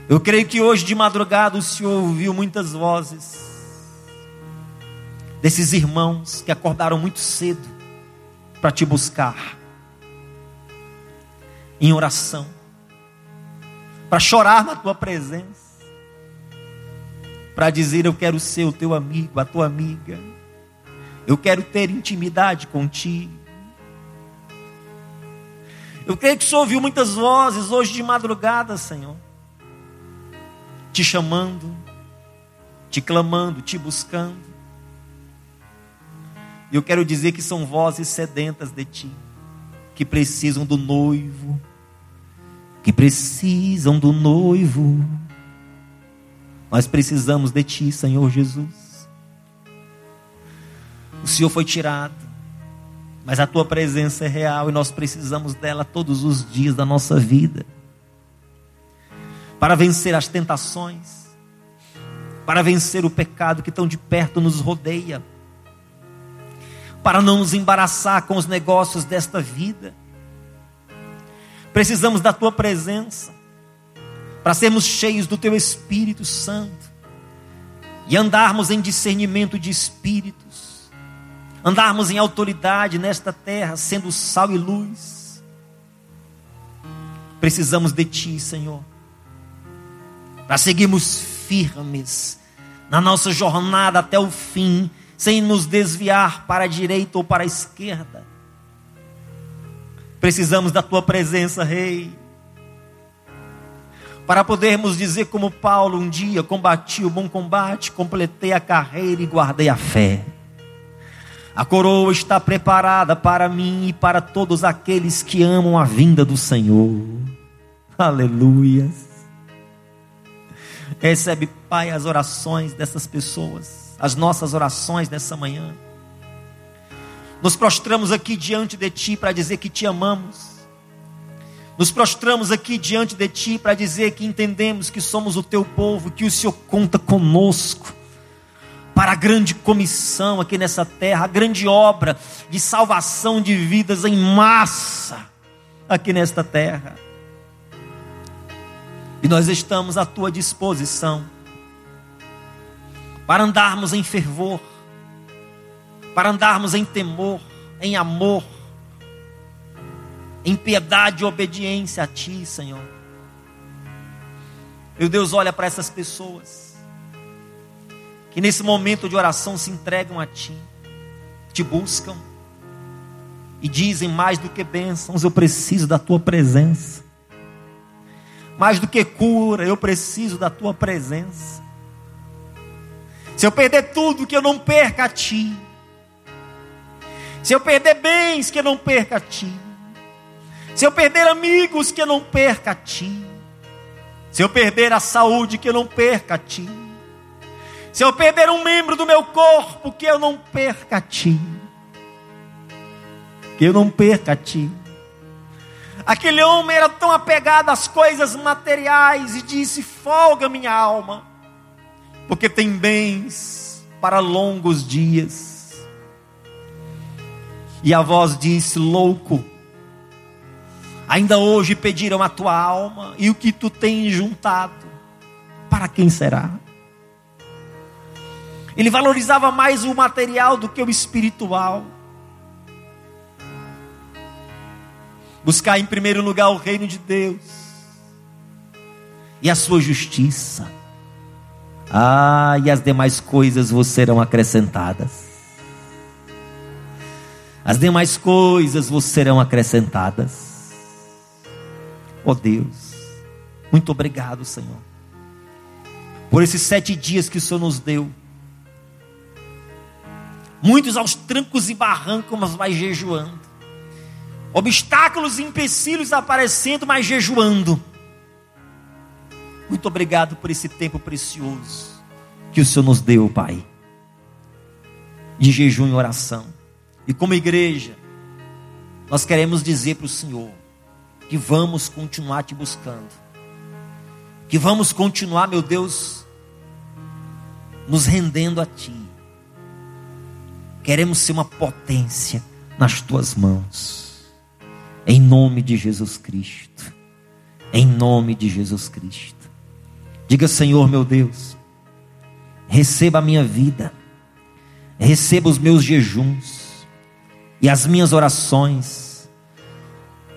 [SPEAKER 2] Eu creio que hoje de madrugada o Senhor ouviu muitas vozes desses irmãos que acordaram muito cedo para te buscar em oração, para chorar na tua presença, para dizer: Eu quero ser o teu amigo, a tua amiga, eu quero ter intimidade contigo. Eu creio que o Senhor ouviu muitas vozes hoje de madrugada, Senhor, te chamando, te clamando, te buscando. E eu quero dizer que são vozes sedentas de ti, que precisam do noivo, que precisam do noivo. Nós precisamos de ti, Senhor Jesus. O Senhor foi tirado, mas a tua presença é real e nós precisamos dela todos os dias da nossa vida. Para vencer as tentações, para vencer o pecado que tão de perto nos rodeia para não nos embaraçar com os negócios desta vida. Precisamos da tua presença para sermos cheios do teu Espírito Santo e andarmos em discernimento de espíritos, andarmos em autoridade nesta terra, sendo sal e luz. Precisamos de ti, Senhor, para seguirmos firmes na nossa jornada até o fim sem nos desviar para a direita ou para a esquerda. Precisamos da tua presença, Rei, para podermos dizer, como Paulo, um dia combati o bom combate, completei a carreira e guardei a fé. A coroa está preparada para mim e para todos aqueles que amam a vinda do Senhor. Aleluias. Recebe, Pai, as orações dessas pessoas as nossas orações nessa manhã. Nos prostramos aqui diante de Ti para dizer que te amamos. Nos prostramos aqui diante de Ti para dizer que entendemos que somos o Teu povo, que o Senhor conta conosco para a grande comissão aqui nessa terra, a grande obra de salvação de vidas em massa aqui nesta terra. E nós estamos à Tua disposição para andarmos em fervor, para andarmos em temor, em amor, em piedade e obediência a Ti, Senhor. Meu Deus, olha para essas pessoas que nesse momento de oração se entregam a Ti, te buscam e dizem mais do que bênçãos, eu preciso da Tua presença. Mais do que cura, eu preciso da Tua presença. Se eu perder tudo, que eu não perca a ti. Se eu perder bens, que eu não perca a ti. Se eu perder amigos, que eu não perca a ti. Se eu perder a saúde, que eu não perca a ti. Se eu perder um membro do meu corpo, que eu não perca a ti. Que eu não perca a ti. Aquele homem era tão apegado às coisas materiais e disse: Folga minha alma porque tem bens para longos dias. E a voz disse: Louco, ainda hoje pediram a tua alma, e o que tu tens juntado, para quem será? Ele valorizava mais o material do que o espiritual. Buscar em primeiro lugar o reino de Deus e a sua justiça. Ah, e as demais coisas vos serão acrescentadas. As demais coisas vos serão acrescentadas. Oh Deus, muito obrigado, Senhor, por esses sete dias que o Senhor nos deu. Muitos aos trancos e barrancos, mas vai jejuando. Obstáculos e empecilhos aparecendo, mas jejuando. Muito obrigado por esse tempo precioso que o Senhor nos deu, Pai, de jejum e oração. E como igreja, nós queremos dizer para o Senhor que vamos continuar te buscando, que vamos continuar, meu Deus, nos rendendo a Ti. Queremos ser uma potência nas Tuas mãos, em nome de Jesus Cristo, em nome de Jesus Cristo. Diga, Senhor meu Deus, receba a minha vida, receba os meus jejuns e as minhas orações,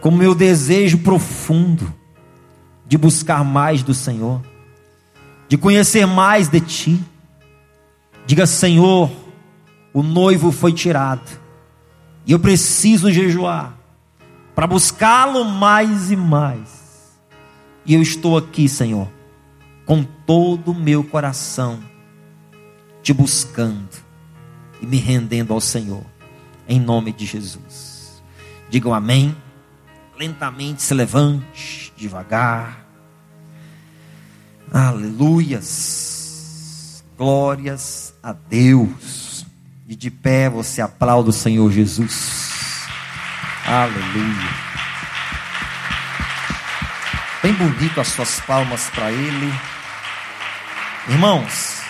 [SPEAKER 2] como meu desejo profundo de buscar mais do Senhor, de conhecer mais de Ti. Diga, Senhor, o noivo foi tirado e eu preciso jejuar para buscá-lo mais e mais. E eu estou aqui, Senhor com todo o meu coração, te buscando e me rendendo ao Senhor, em nome de Jesus. Digam amém. Lentamente se levante, devagar. Aleluias. Glórias a Deus. E de pé você aplauda o Senhor Jesus. Aleluia. Bem bonito as suas palmas para Ele. Irmãos,